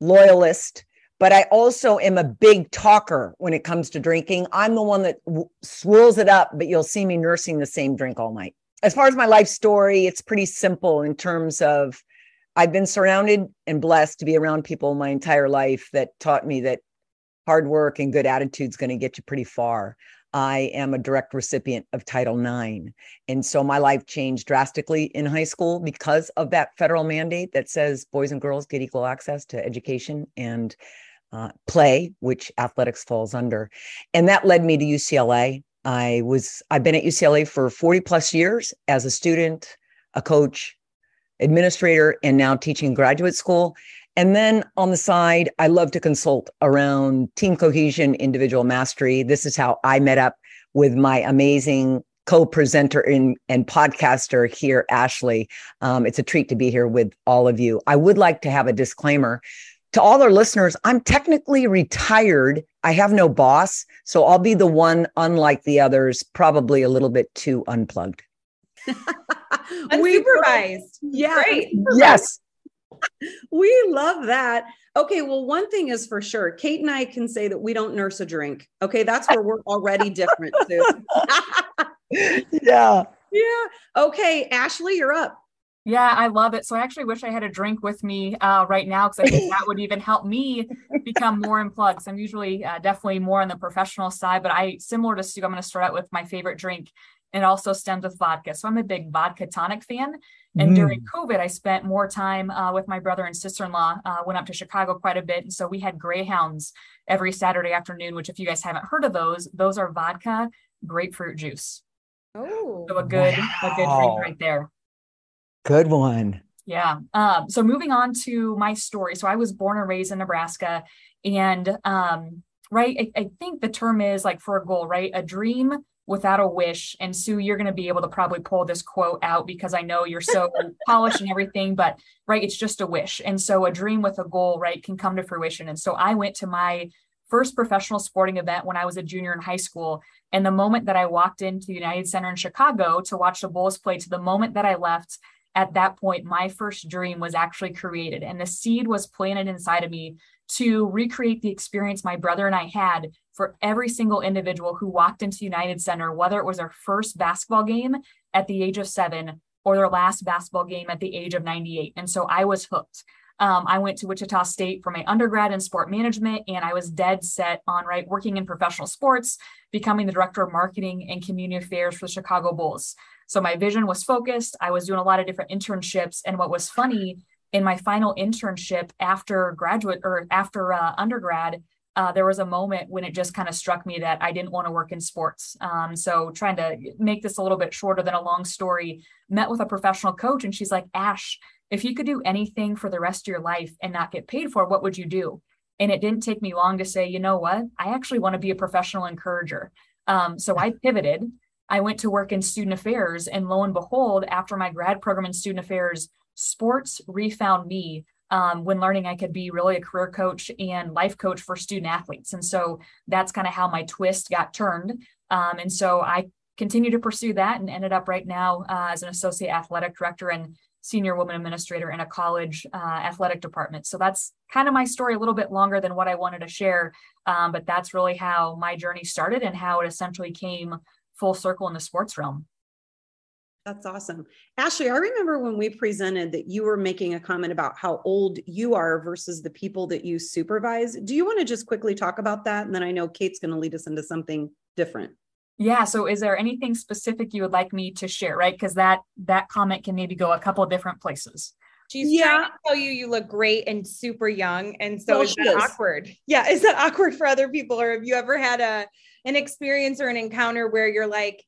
loyalist, but I also am a big talker when it comes to drinking. I'm the one that w- swirls it up, but you'll see me nursing the same drink all night. As far as my life story, it's pretty simple in terms of I've been surrounded and blessed to be around people my entire life that taught me that hard work and good attitude is going to get you pretty far. I am a direct recipient of Title IX. And so my life changed drastically in high school because of that federal mandate that says boys and girls get equal access to education and uh, play, which athletics falls under. And that led me to UCLA. I was, I've been at UCLA for 40 plus years as a student, a coach, administrator, and now teaching graduate school. And then on the side, I love to consult around team cohesion, individual mastery. This is how I met up with my amazing co-presenter and, and podcaster here, Ashley. Um, it's a treat to be here with all of you. I would like to have a disclaimer to all our listeners. I'm technically retired. I have no boss, so I'll be the one, unlike the others, probably a little bit too unplugged. We- Unsupervised. yeah, Great. Yes. We love that. Okay, well, one thing is for sure, Kate and I can say that we don't nurse a drink. Okay, that's where we're already different, Sue. yeah. yeah. Okay, Ashley, you're up. Yeah, I love it. So I actually wish I had a drink with me uh, right now because I think that would even help me become more unplugged. So I'm usually uh, definitely more on the professional side, but I, similar to Sue, I'm going to start out with my favorite drink. And it also stems with vodka. So I'm a big vodka tonic fan. And Mm. during COVID, I spent more time uh, with my brother and sister in law, uh, went up to Chicago quite a bit. And so we had Greyhounds every Saturday afternoon, which, if you guys haven't heard of those, those are vodka grapefruit juice. Oh, So a good, a good drink right there. Good one. Yeah. Um, so moving on to my story. So I was born and raised in Nebraska. And um, right, I, I think the term is like for a goal, right? A dream without a wish. And Sue, you're going to be able to probably pull this quote out because I know you're so polished and everything, but right, it's just a wish. And so a dream with a goal, right, can come to fruition. And so I went to my first professional sporting event when I was a junior in high school. And the moment that I walked into the United Center in Chicago to watch the Bulls play, to the moment that I left, at that point, my first dream was actually created, and the seed was planted inside of me to recreate the experience my brother and I had for every single individual who walked into United Center, whether it was their first basketball game at the age of seven or their last basketball game at the age of 98. And so I was hooked. Um, I went to Wichita State for my undergrad in sport management, and I was dead set on right working in professional sports, becoming the director of marketing and community affairs for the Chicago Bulls. So my vision was focused. I was doing a lot of different internships. And what was funny in my final internship after graduate or after uh, undergrad, uh, there was a moment when it just kind of struck me that I didn't want to work in sports. Um, so trying to make this a little bit shorter than a long story, met with a professional coach and she's like, Ash, if you could do anything for the rest of your life and not get paid for what would you do? And it didn't take me long to say, you know what? I actually want to be a professional encourager. Um, so I pivoted. I went to work in student affairs, and lo and behold, after my grad program in student affairs, sports refound me um, when learning I could be really a career coach and life coach for student athletes. And so that's kind of how my twist got turned. Um, and so I continue to pursue that and ended up right now uh, as an associate athletic director and senior woman administrator in a college uh, athletic department. So that's kind of my story, a little bit longer than what I wanted to share. Um, but that's really how my journey started and how it essentially came full circle in the sports realm. That's awesome. Ashley, I remember when we presented that you were making a comment about how old you are versus the people that you supervise. Do you want to just quickly talk about that? And then I know Kate's going to lead us into something different. Yeah. So is there anything specific you would like me to share? Right. Because that that comment can maybe go a couple of different places. She's yeah. trying to tell you you look great and super young. And so well, is that is. awkward? Yeah. Is that awkward for other people? Or have you ever had a an experience or an encounter where you're like,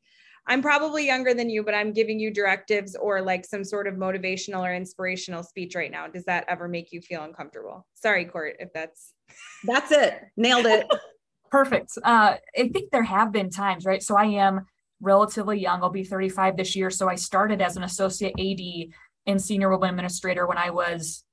I'm probably younger than you, but I'm giving you directives or like some sort of motivational or inspirational speech right now. Does that ever make you feel uncomfortable? Sorry, Court, if that's that's it. Nailed it. Perfect. Uh, I think there have been times, right? So I am relatively young. I'll be 35 this year. So I started as an associate AD and senior woman administrator when I was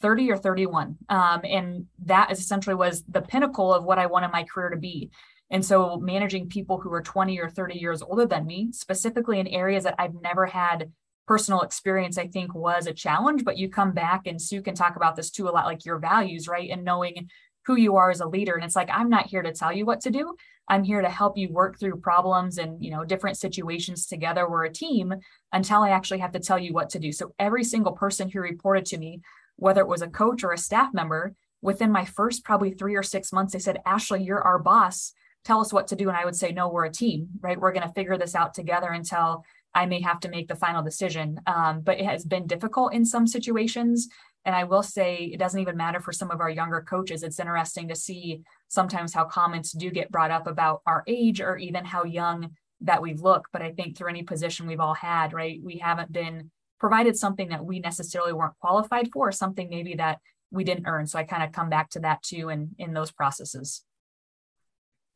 30 or 31. Um, and that essentially was the pinnacle of what I wanted my career to be. And so managing people who are 20 or 30 years older than me, specifically in areas that I've never had personal experience, I think was a challenge. But you come back and Sue can talk about this too a lot, like your values, right? And knowing who you are as a leader and it's like i'm not here to tell you what to do i'm here to help you work through problems and you know different situations together we're a team until i actually have to tell you what to do so every single person who reported to me whether it was a coach or a staff member within my first probably three or six months they said ashley you're our boss tell us what to do and i would say no we're a team right we're going to figure this out together until i may have to make the final decision um, but it has been difficult in some situations and I will say it doesn't even matter for some of our younger coaches. It's interesting to see sometimes how comments do get brought up about our age or even how young that we look. But I think through any position we've all had, right, we haven't been provided something that we necessarily weren't qualified for, something maybe that we didn't earn. So I kind of come back to that too in, in those processes.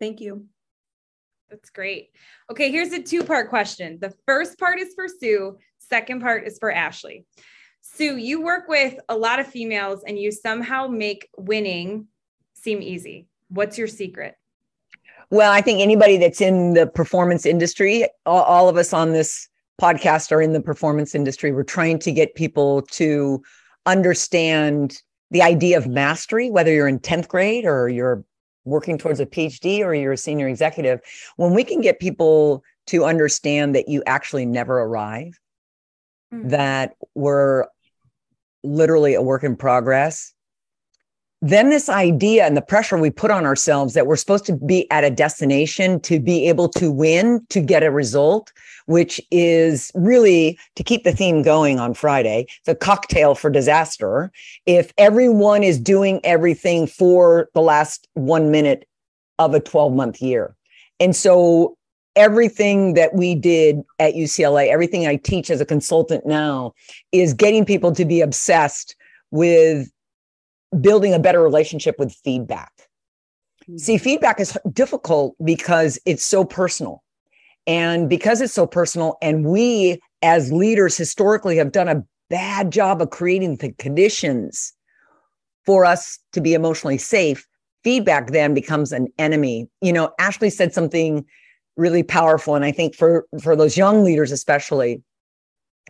Thank you. That's great. Okay, here's a two part question. The first part is for Sue, second part is for Ashley. Sue, you work with a lot of females and you somehow make winning seem easy. What's your secret? Well, I think anybody that's in the performance industry, all, all, of us on this podcast are in the performance industry. We're trying to get people to understand the idea of mastery, whether you're in 10th grade or you're working towards a PhD or you're a senior executive. When we can get people to understand that you actually never arrive, mm-hmm. that we're literally a work in progress. Then, this idea and the pressure we put on ourselves that we're supposed to be at a destination to be able to win, to get a result, which is really to keep the theme going on Friday. the cocktail for disaster. If everyone is doing everything for the last one minute of a 12 month year. And so everything that we did at UCLA, everything I teach as a consultant now is getting people to be obsessed with building a better relationship with feedback. Mm-hmm. See, feedback is difficult because it's so personal. And because it's so personal, and we as leaders historically have done a bad job of creating the conditions for us to be emotionally safe, feedback then becomes an enemy. You know, Ashley said something really powerful and i think for for those young leaders especially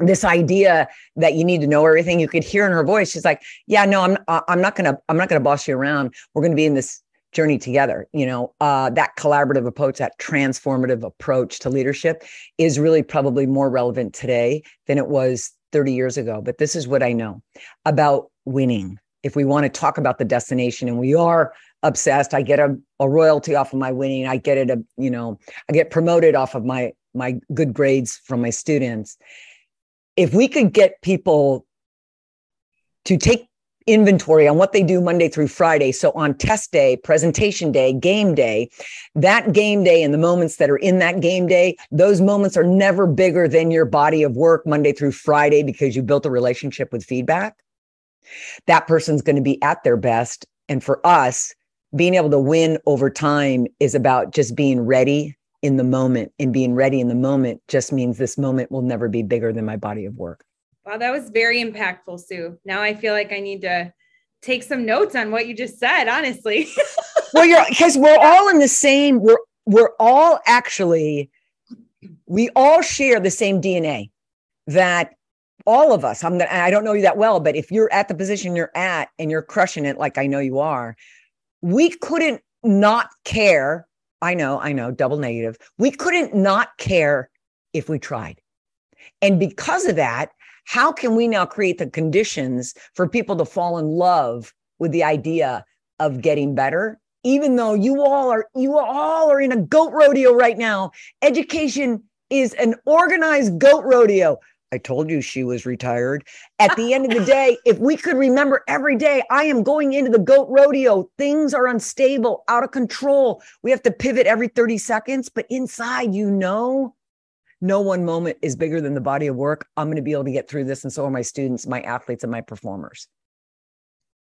this idea that you need to know everything you could hear in her voice she's like yeah no i'm i'm not gonna i'm not gonna boss you around we're gonna be in this journey together you know uh, that collaborative approach that transformative approach to leadership is really probably more relevant today than it was 30 years ago but this is what i know about winning if we want to talk about the destination and we are obsessed. I get a, a royalty off of my winning. I get it, a, you know, I get promoted off of my my good grades from my students. If we could get people to take inventory on what they do Monday through Friday. So on test day, presentation day, game day, that game day and the moments that are in that game day, those moments are never bigger than your body of work Monday through Friday because you built a relationship with feedback. That person's going to be at their best. And for us, being able to win over time is about just being ready in the moment and being ready in the moment just means this moment will never be bigger than my body of work. Wow, that was very impactful, Sue. Now I feel like I need to take some notes on what you just said, honestly. well, you're because we're all in the same, we're we're all actually, we all share the same DNA that all of us, I'm gonna, I don't know you that well, but if you're at the position you're at and you're crushing it like I know you are, we couldn't not care. I know, I know, double negative. We couldn't not care if we tried. And because of that, how can we now create the conditions for people to fall in love with the idea of getting better? Even though you all are, you all are in a goat rodeo right now. Education is an organized goat rodeo. I told you she was retired. At the end of the day, if we could remember every day, I am going into the goat rodeo. Things are unstable, out of control. We have to pivot every 30 seconds, but inside, you know, no one moment is bigger than the body of work. I'm going to be able to get through this. And so are my students, my athletes, and my performers.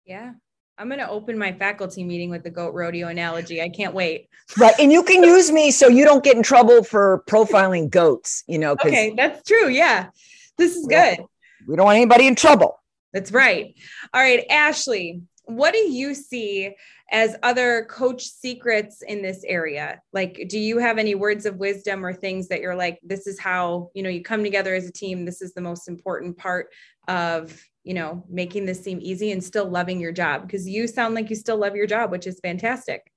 Yeah. I'm going to open my faculty meeting with the goat rodeo analogy. I can't wait. Right. And you can use me so you don't get in trouble for profiling goats, you know. Okay. That's true. Yeah. This is good. We don't want anybody in trouble. That's right. All right. Ashley, what do you see as other coach secrets in this area? Like, do you have any words of wisdom or things that you're like, this is how, you know, you come together as a team? This is the most important part of, you know, making this seem easy and still loving your job because you sound like you still love your job, which is fantastic.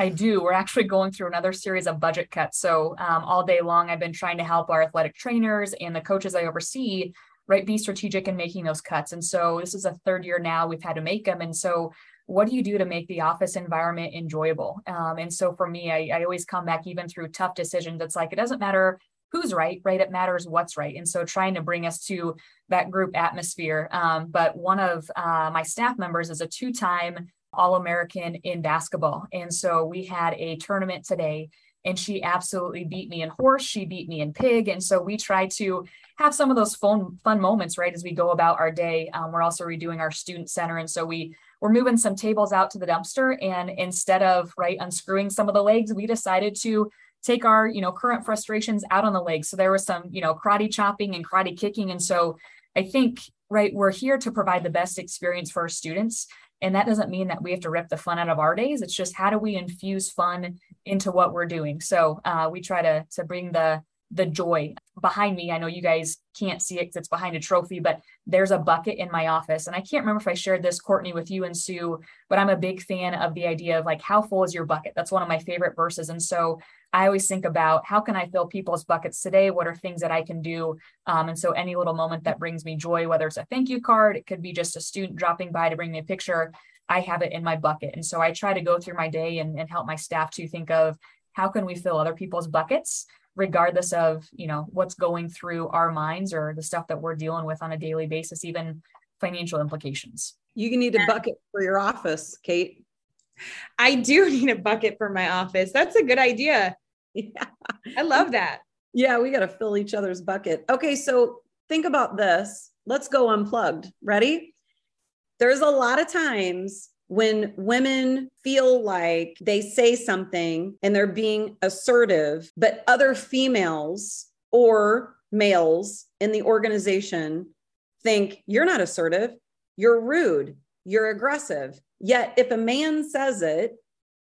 I do. We're actually going through another series of budget cuts. So um, all day long, I've been trying to help our athletic trainers and the coaches I oversee, right, be strategic in making those cuts. And so this is a third year now we've had to make them. And so what do you do to make the office environment enjoyable? Um, and so for me, I, I always come back even through tough decisions. It's like it doesn't matter who's right, right? It matters what's right. And so trying to bring us to that group atmosphere. Um, but one of uh, my staff members is a two time All American in basketball. And so we had a tournament today. And she absolutely beat me in horse. She beat me in pig. And so we try to have some of those fun, fun moments, right, as we go about our day. Um, we're also redoing our student center. And so we we're moving some tables out to the dumpster and instead of right unscrewing some of the legs we decided to take our you know current frustrations out on the legs so there was some you know karate chopping and karate kicking and so i think right we're here to provide the best experience for our students and that doesn't mean that we have to rip the fun out of our days it's just how do we infuse fun into what we're doing so uh, we try to to bring the the joy behind me. I know you guys can't see it because it's behind a trophy, but there's a bucket in my office. And I can't remember if I shared this, Courtney, with you and Sue, but I'm a big fan of the idea of like, how full is your bucket? That's one of my favorite verses. And so I always think about how can I fill people's buckets today? What are things that I can do? Um, and so any little moment that brings me joy, whether it's a thank you card, it could be just a student dropping by to bring me a picture. I have it in my bucket. And so I try to go through my day and, and help my staff to think of how can we fill other people's buckets regardless of you know what's going through our minds or the stuff that we're dealing with on a daily basis even financial implications you can need a bucket for your office kate i do need a bucket for my office. That's a good idea. Yeah. I love that. Yeah we got to fill each other's bucket. Okay so think about this. Let's go unplugged. Ready? There's a lot of times when women feel like they say something and they're being assertive, but other females or males in the organization think you're not assertive, you're rude, you're aggressive. Yet, if a man says it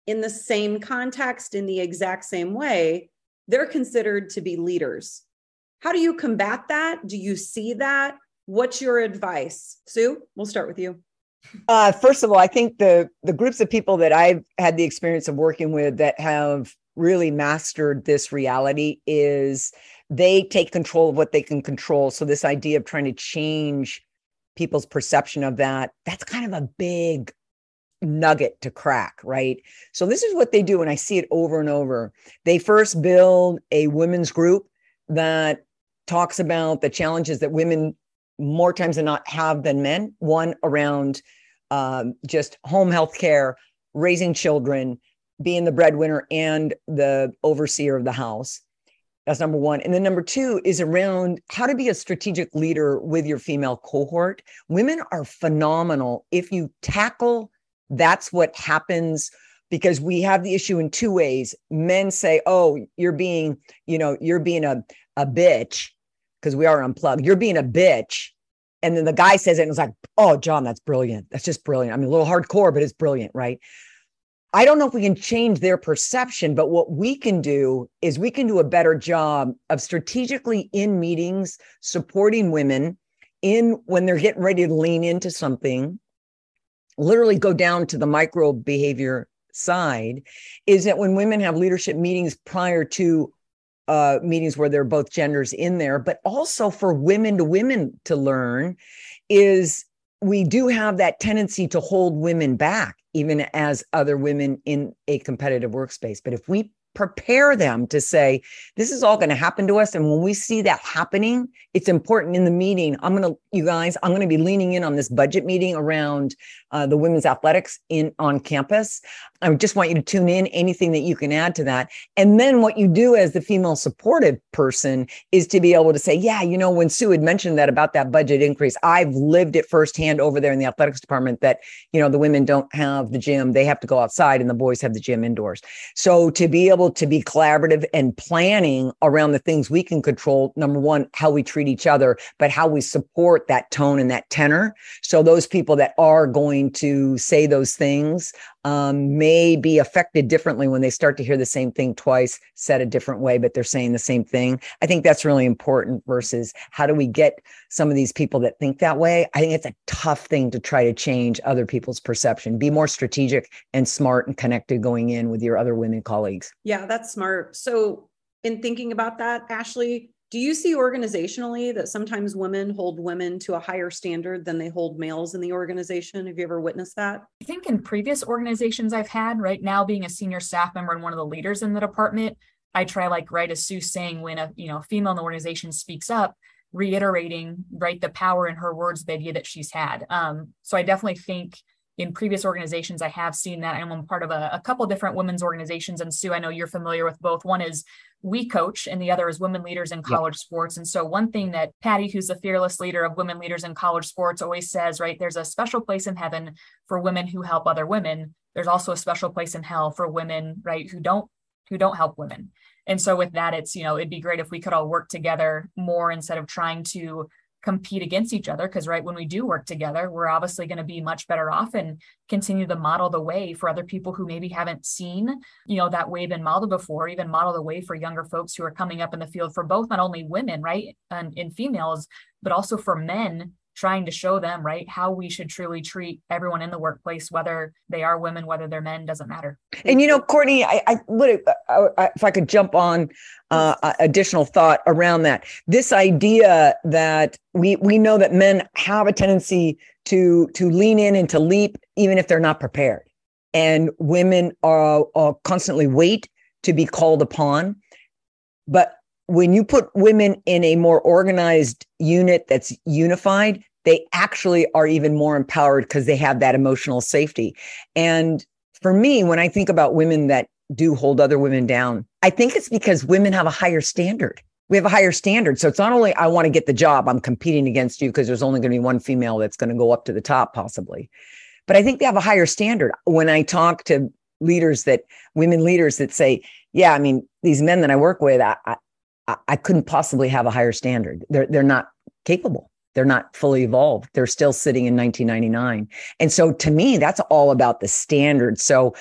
in the same context, in the exact same way, they're considered to be leaders. How do you combat that? Do you see that? What's your advice? Sue, we'll start with you. Uh, first of all, I think the the groups of people that I've had the experience of working with that have really mastered this reality is they take control of what they can control. So this idea of trying to change people's perception of that, that's kind of a big nugget to crack, right? So this is what they do and I see it over and over. They first build a women's group that talks about the challenges that women more times than not have than men. One around um, just home health care, raising children, being the breadwinner and the overseer of the house. That's number one. And then number two is around how to be a strategic leader with your female cohort. Women are phenomenal. If you tackle that's what happens because we have the issue in two ways. Men say, oh, you're being, you know, you're being a, a bitch because we are unplugged. You're being a bitch. And then the guy says it and it's like, oh, John, that's brilliant. That's just brilliant. I mean, a little hardcore, but it's brilliant, right? I don't know if we can change their perception, but what we can do is we can do a better job of strategically in meetings supporting women in when they're getting ready to lean into something, literally go down to the micro behavior side, is that when women have leadership meetings prior to uh, meetings where there are both genders in there, but also for women to women to learn, is we do have that tendency to hold women back, even as other women in a competitive workspace. But if we prepare them to say, this is all going to happen to us. And when we see that happening, it's important in the meeting. I'm going to, you guys, I'm going to be leaning in on this budget meeting around uh, the women's athletics in on campus. I just want you to tune in, anything that you can add to that. And then what you do as the female supportive person is to be able to say, yeah, you know, when Sue had mentioned that about that budget increase, I've lived it firsthand over there in the athletics department that, you know, the women don't have the gym, they have to go outside and the boys have the gym indoors. So to be able to be collaborative and planning around the things we can control, number one, how we treat each other, but how we support that tone and that tenor. So those people that are going to say those things um, may be affected differently when they start to hear the same thing twice, said a different way, but they're saying the same thing. I think that's really important versus how do we get some of these people that think that way? I think it's a tough thing to try to change other people's perception. Be more strategic and smart and connected going in with your other women colleagues. Yeah, that's smart. So, in thinking about that, Ashley, do you see organizationally that sometimes women hold women to a higher standard than they hold males in the organization? Have you ever witnessed that? I think in previous organizations I've had, right now being a senior staff member and one of the leaders in the department, I try like right as Sue saying when a you know female in the organization speaks up, reiterating right the power in her words, the idea that she's had. Um, so I definitely think in previous organizations i have seen that. I'm part of a, a couple different women's organizations and sue i know you're familiar with both. One is we coach and the other is women leaders in college sports. And so one thing that patty who's the fearless leader of women leaders in college sports always says right there's a special place in heaven for women who help other women. There's also a special place in hell for women right who don't who don't help women. And so with that it's you know it'd be great if we could all work together more instead of trying to compete against each other because right when we do work together we're obviously going to be much better off and continue to model the way for other people who maybe haven't seen you know that way been modeled before even model the way for younger folks who are coming up in the field for both not only women right and in females but also for men trying to show them right how we should truly treat everyone in the workplace whether they are women whether they're men doesn't matter. And you know courtney i, I would uh, if i could jump on uh, additional thought around that. This idea that we we know that men have a tendency to to lean in and to leap even if they're not prepared. And women are, are constantly wait to be called upon. But when you put women in a more organized unit that's unified, they actually are even more empowered because they have that emotional safety. And for me, when I think about women that do hold other women down, I think it's because women have a higher standard. We have a higher standard. So it's not only I want to get the job, I'm competing against you because there's only going to be one female that's going to go up to the top, possibly. But I think they have a higher standard. When I talk to leaders that women leaders that say, yeah, I mean, these men that I work with, I, I, couldn't possibly have a higher standard. They're they're not capable. They're not fully evolved. They're still sitting in 1999. And so to me, that's all about the standard. So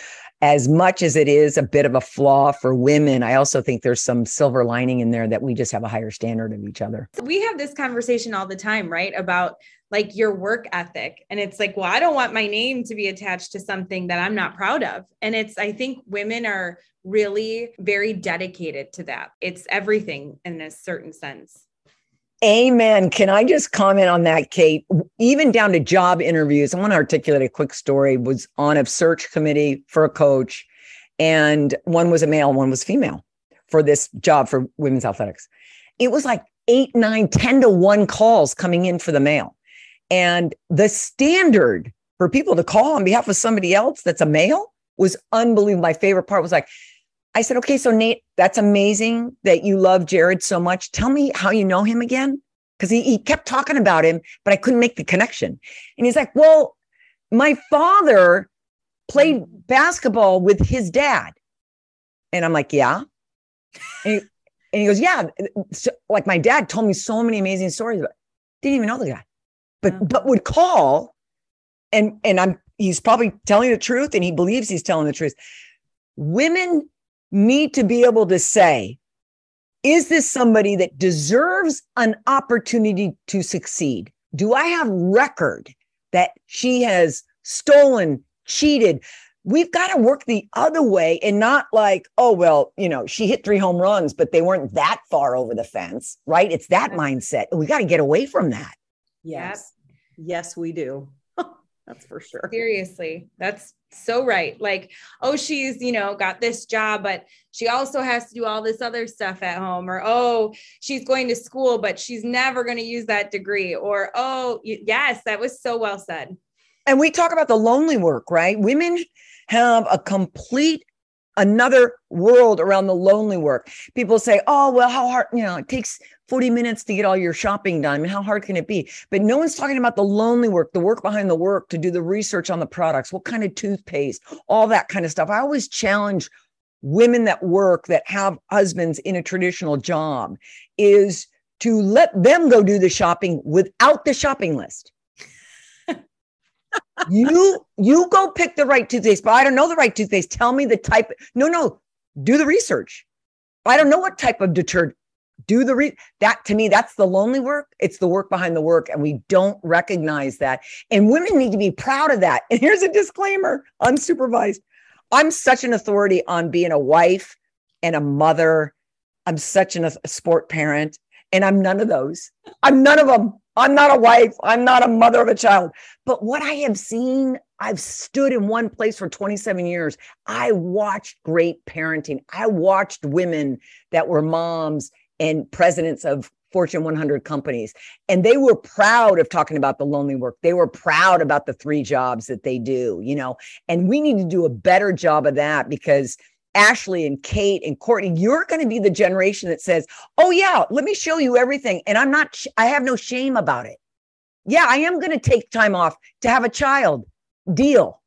as much as it is a bit of a flaw for women, I also think there's some silver lining in there that we just have a higher standard of each other. We have this conversation all the time, right? About like your work ethic. And it's like, well, I don't want my name to be attached to something that I'm not proud of. And it's, I think women are really very dedicated to that. It's everything in a certain sense. Amen. Can I just comment on that, Kate? Even down to job interviews, I want to articulate a quick story. Was on a search committee for a coach, and one was a male, one was female for this job for women's athletics. It was like eight, nine, 10 to one calls coming in for the male. And the standard for people to call on behalf of somebody else that's a male was unbelievable. My favorite part was like, I said, okay, so Nate, that's amazing that you love Jared so much. Tell me how you know him again. Because he, he kept talking about him, but I couldn't make the connection. And he's like, well, my father played basketball with his dad. And I'm like, yeah. And he, and he goes, yeah. So, like my dad told me so many amazing stories, but didn't even know the guy, but, but would call and, and I'm, he's probably telling the truth and he believes he's telling the truth. Women need to be able to say, is this somebody that deserves an opportunity to succeed? Do I have record that she has stolen, cheated? We've got to work the other way and not like, oh, well, you know, she hit three home runs, but they weren't that far over the fence, right? It's that mindset. We got to get away from that. Yes. Yes, we do. That's for sure. Seriously. That's so right. Like, oh, she's, you know, got this job, but she also has to do all this other stuff at home. Or, oh, she's going to school, but she's never going to use that degree. Or, oh, yes, that was so well said. And we talk about the lonely work, right? Women have a complete another world around the lonely work. People say, oh, well, how hard, you know, it takes 40 minutes to get all your shopping done. I mean, how hard can it be? But no one's talking about the lonely work, the work behind the work to do the research on the products, what kind of toothpaste, all that kind of stuff. I always challenge women that work that have husbands in a traditional job is to let them go do the shopping without the shopping list you you go pick the right toothpaste, but I don't know the right toothpaste. Tell me the type. No, no, do the research. I don't know what type of detergent. Do the re that to me, that's the lonely work. It's the work behind the work, and we don't recognize that. And women need to be proud of that. And here's a disclaimer: unsupervised. I'm such an authority on being a wife and a mother. I'm such an, a sport parent, and I'm none of those. I'm none of them. I'm not a wife. I'm not a mother of a child. But what I have seen, I've stood in one place for 27 years. I watched great parenting. I watched women that were moms and presidents of Fortune 100 companies. And they were proud of talking about the lonely work. They were proud about the three jobs that they do, you know, and we need to do a better job of that because Ashley and Kate and Courtney, you're going to be the generation that says, Oh, yeah, let me show you everything. And I'm not, I have no shame about it. Yeah, I am going to take time off to have a child. Deal.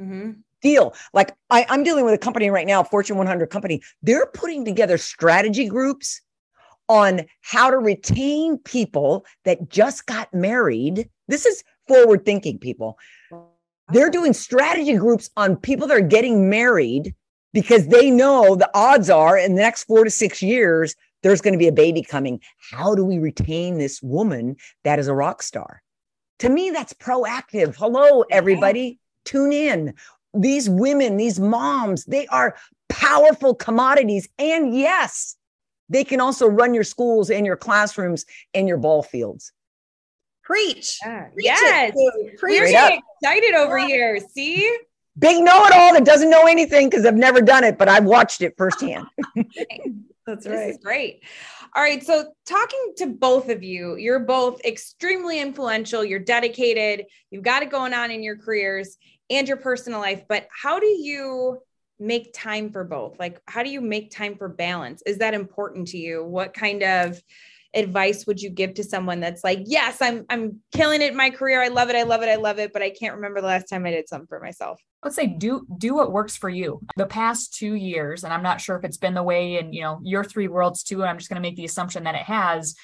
Mm-hmm. Deal. Like I, I'm dealing with a company right now, Fortune 100 company. They're putting together strategy groups on how to retain people that just got married. This is forward thinking people. They're doing strategy groups on people that are getting married because they know the odds are in the next four to six years, there's going to be a baby coming. How do we retain this woman that is a rock star? To me, that's proactive. Hello, everybody. Yeah. Tune in. These women, these moms, they are powerful commodities. And yes, they can also run your schools and your classrooms and your ball fields. Preach. Yeah. Preach yes. It. Preach We're excited over yeah. here. See? Big know-it-all that doesn't know anything because I've never done it, but I've watched it firsthand. That's right. This is great. All right. So, talking to both of you, you're both extremely influential. You're dedicated. You've got it going on in your careers and your personal life. But how do you make time for both? Like, how do you make time for balance? Is that important to you? What kind of advice would you give to someone that's like, yes, I'm I'm killing it in my career. I love it. I love it. I love it. But I can't remember the last time I did something for myself. I would say do do what works for you. The past two years, and I'm not sure if it's been the way in you know your three worlds too. And I'm just going to make the assumption that it has.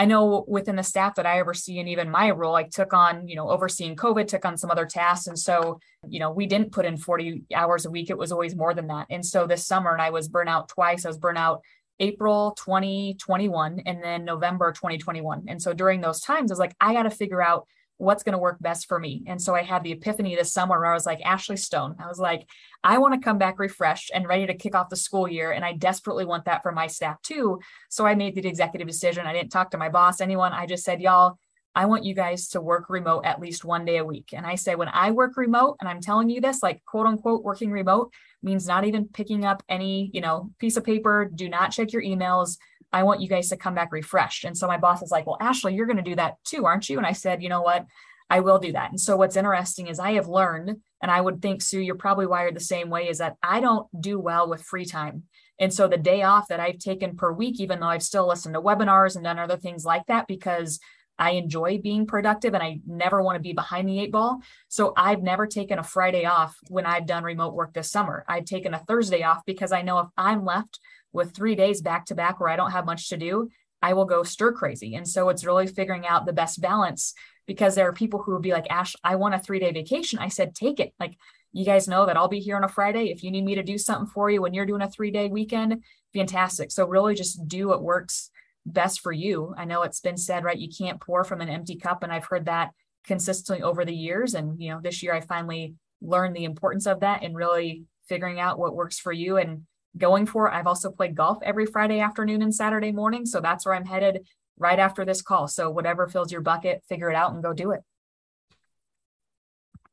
I know within the staff that I oversee and even my role, I took on, you know, overseeing COVID, took on some other tasks. And so, you know, we didn't put in 40 hours a week. It was always more than that. And so this summer, and I was burnout twice. I was burnout April 2021 and then November 2021. And so during those times, I was like, I got to figure out what's going to work best for me. And so I had the epiphany this summer where I was like, Ashley Stone, I was like, I want to come back refreshed and ready to kick off the school year. And I desperately want that for my staff too. So I made the executive decision. I didn't talk to my boss, anyone. I just said, y'all, I want you guys to work remote at least one day a week. And I say, when I work remote, and I'm telling you this, like quote unquote, working remote means not even picking up any, you know, piece of paper. Do not check your emails. I want you guys to come back refreshed. And so my boss is like, well, Ashley, you're going to do that too, aren't you? And I said, you know what? I will do that. And so what's interesting is I have learned, and I would think, Sue, you're probably wired the same way, is that I don't do well with free time. And so the day off that I've taken per week, even though I've still listened to webinars and done other things like that, because I enjoy being productive and I never want to be behind the eight ball. So I've never taken a Friday off when I've done remote work this summer. I've taken a Thursday off because I know if I'm left with three days back to back where I don't have much to do, I will go stir crazy. And so it's really figuring out the best balance because there are people who will be like, Ash, I want a three day vacation. I said, take it. Like, you guys know that I'll be here on a Friday. If you need me to do something for you when you're doing a three day weekend, fantastic. So, really just do what works best for you. I know it's been said, right? You can't pour from an empty cup. And I've heard that consistently over the years. And, you know, this year I finally learned the importance of that and really figuring out what works for you and going for it. I've also played golf every Friday afternoon and Saturday morning. So that's where I'm headed right after this call. So whatever fills your bucket, figure it out and go do it.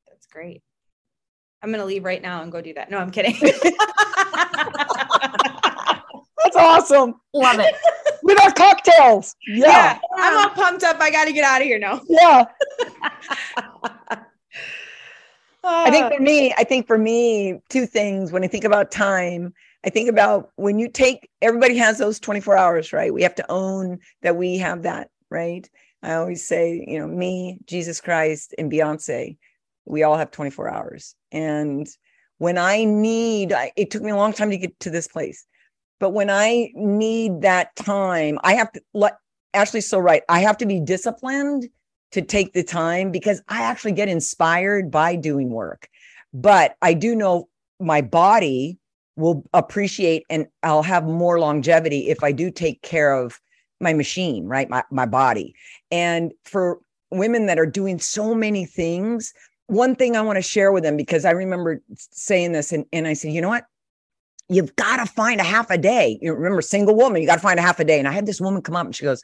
That's great. I'm going to leave right now and go do that. No, I'm kidding. That's awesome. Love it. With our cocktails. Yeah. yeah. I'm all pumped up. I got to get out of here now. Yeah. I think ah. for me, I think for me, two things. When I think about time, I think about when you take everybody has those 24 hours, right? We have to own that we have that, right? I always say, you know, me, Jesus Christ, and Beyonce, we all have 24 hours. And when I need, I, it took me a long time to get to this place, but when I need that time, I have to let Ashley's so right. I have to be disciplined to take the time because I actually get inspired by doing work. But I do know my body will appreciate and I'll have more longevity if I do take care of my machine, right? My my body. And for women that are doing so many things, one thing I want to share with them because I remember saying this and, and I said, you know what? You've got to find a half a day. You remember, single woman, you got to find a half a day. And I had this woman come up and she goes,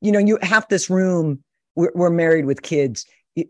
you know, you half this room we're, we're married with kids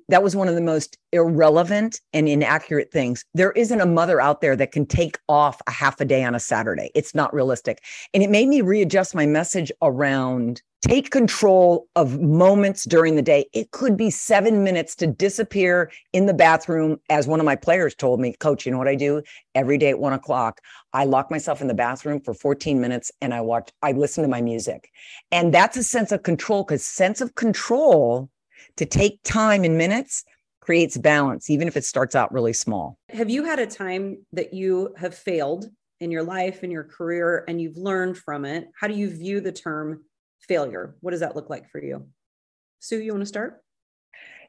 that was one of the most irrelevant and inaccurate things. There isn't a mother out there that can take off a half a day on a Saturday. It's not realistic. And it made me readjust my message around take control of moments during the day. It could be seven minutes to disappear in the bathroom. As one of my players told me, Coach, you know what I do every day at one o'clock? I lock myself in the bathroom for 14 minutes and I watch, I listen to my music. And that's a sense of control because sense of control to take time in minutes creates balance, even if it starts out really small. Have you had a time that you have failed in your life, in your career, and you've learned from it? How do you view the term failure? What does that look like for you? Sue, you want to start?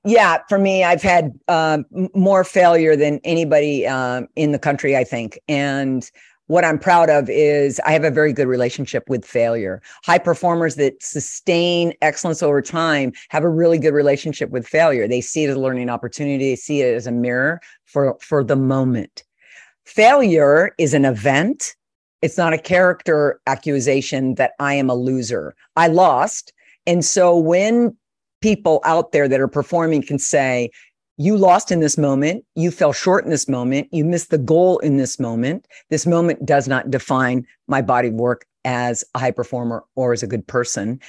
Yeah, for me, I've had uh, more failure than anybody uh, in the country, I think. And what I'm proud of is I have a very good relationship with failure. High performers that sustain excellence over time have a really good relationship with failure. They see it as a learning opportunity, they see it as a mirror for, for the moment. Failure is an event. It's not a character accusation that I am a loser. I lost. And so when people out there that are performing can say, you lost in this moment. You fell short in this moment. You missed the goal in this moment. This moment does not define my body work as a high performer or as a good person.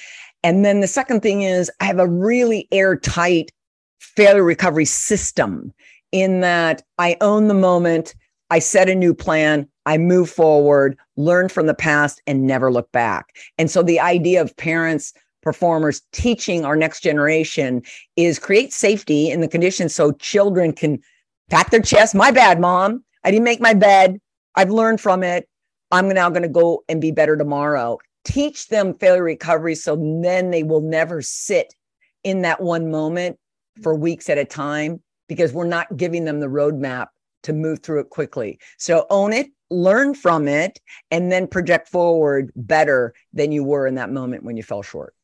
And then the second thing is I have a really airtight failure recovery system in that I own the moment. I set a new plan. I move forward, learn from the past, and never look back. And so the idea of parents performers teaching our next generation is create safety in the conditions so children can pat their chest. My bad, mom. I didn't make my bed. I've learned from it. I'm now going to go and be better tomorrow. Teach them failure recovery so then they will never sit in that one moment for weeks at a time because we're not giving them the roadmap to move through it quickly. So own it, learn from it, and then project forward better than you were in that moment when you fell short.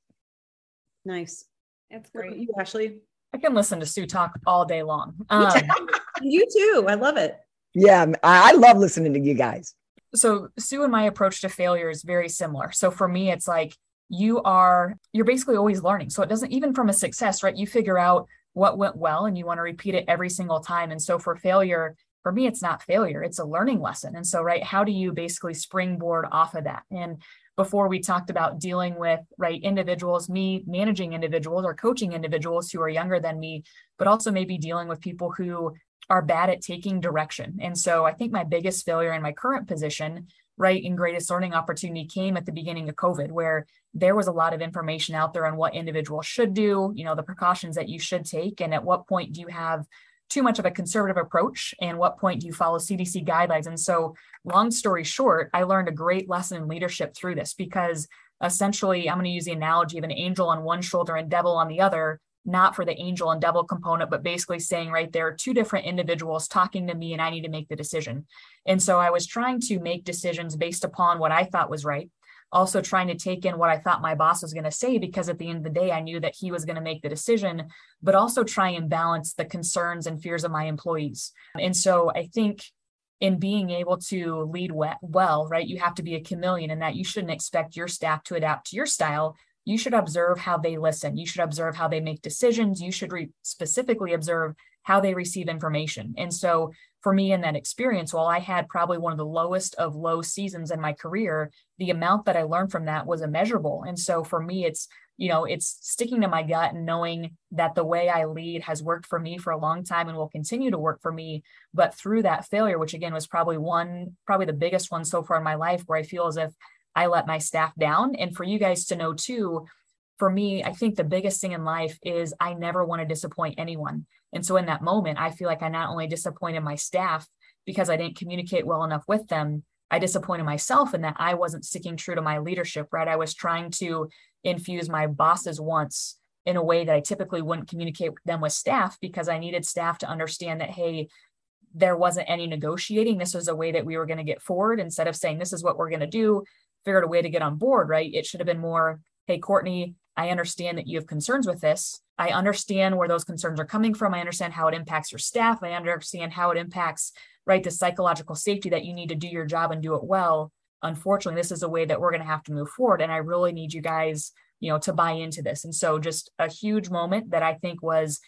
Nice. That's great. You, Ashley? I can listen to Sue talk all day long. Um, you too. I love it. Yeah, I love listening to you guys. So Sue and my approach to failure is very similar. So for me, it's like you are you're basically always learning. So it doesn't even from a success, right? You figure out what went well and you want to repeat it every single time. And so for failure, for me, it's not failure, it's a learning lesson. And so, right, how do you basically springboard off of that? And before we talked about dealing with right individuals me managing individuals or coaching individuals who are younger than me but also maybe dealing with people who are bad at taking direction and so i think my biggest failure in my current position right in greatest learning opportunity came at the beginning of covid where there was a lot of information out there on what individuals should do you know the precautions that you should take and at what point do you have too much of a conservative approach and what point do you follow cdc guidelines? And so long story short i learned a great lesson in leadership through this because essentially i'm going to use the analogy of an angel on one shoulder and devil on the other not for the angel and devil component but basically saying right there are two different individuals talking to me and i need to make the decision. And so i was trying to make decisions based upon what i thought was right also trying to take in what I thought my boss was going to say because at the end of the day I knew that he was going to make the decision, but also try and balance the concerns and fears of my employees. And so I think in being able to lead well, right, you have to be a chameleon in that you shouldn't expect your staff to adapt to your style. You should observe how they listen. You should observe how they make decisions. You should re- specifically observe how they receive information. And so for me in that experience, while I had probably one of the lowest of low seasons in my career, the amount that I learned from that was immeasurable. And so for me, it's, you know, it's sticking to my gut and knowing that the way I lead has worked for me for a long time and will continue to work for me. But through that failure, which again was probably one, probably the biggest one so far in my life, where I feel as if I let my staff down. And for you guys to know too, for me, I think the biggest thing in life is I never want to disappoint anyone. And so in that moment, I feel like I not only disappointed my staff because I didn't communicate well enough with them, I disappointed myself in that I wasn't sticking true to my leadership, right? I was trying to infuse my bosses wants in a way that I typically wouldn't communicate them with staff because I needed staff to understand that, hey, there wasn't any negotiating. This was a way that we were going to get forward instead of saying, this is what we're going to do, figure out a way to get on board, right? It should have been more, hey, Courtney, I understand that you have concerns with this. I understand where those concerns are coming from. I understand how it impacts your staff. I understand how it impacts, right, the psychological safety that you need to do your job and do it well. Unfortunately, this is a way that we're going to have to move forward. And I really need you guys, you know, to buy into this. And so just a huge moment that I think was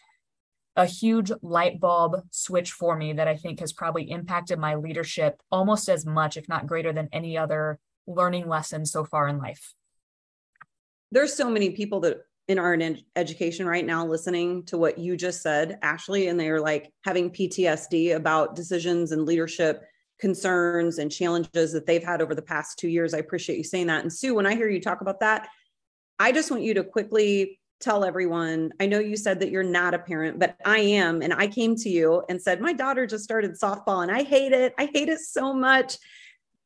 a huge light bulb switch for me that I think has probably impacted my leadership almost as much, if not greater than any other learning lesson so far in life there's so many people that in our education right now listening to what you just said, Ashley, and they're like having PTSD about decisions and leadership concerns and challenges that they've had over the past two years. I appreciate you saying that. And Sue, when I hear you talk about that, I just want you to quickly tell everyone I know you said that you're not a parent, but I am. And I came to you and said, My daughter just started softball and I hate it. I hate it so much.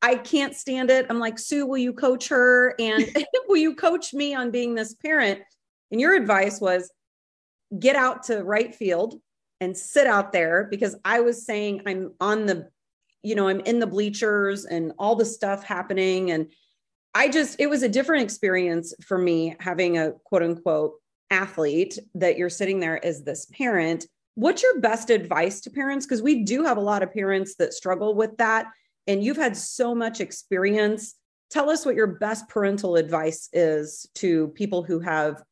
I can't stand it. I'm like, Sue, will you coach her? And will you coach me on being this parent? And your advice was get out to right field and sit out there because I was saying I'm on the, you know, I'm in the bleachers and all the stuff happening. And I just, it was a different experience for me having a quote unquote athlete that you're sitting there as this parent. What's your best advice to parents? Because we do have a lot of parents that struggle with that and you've had so much experience. Tell us what your best parental advice is to people who have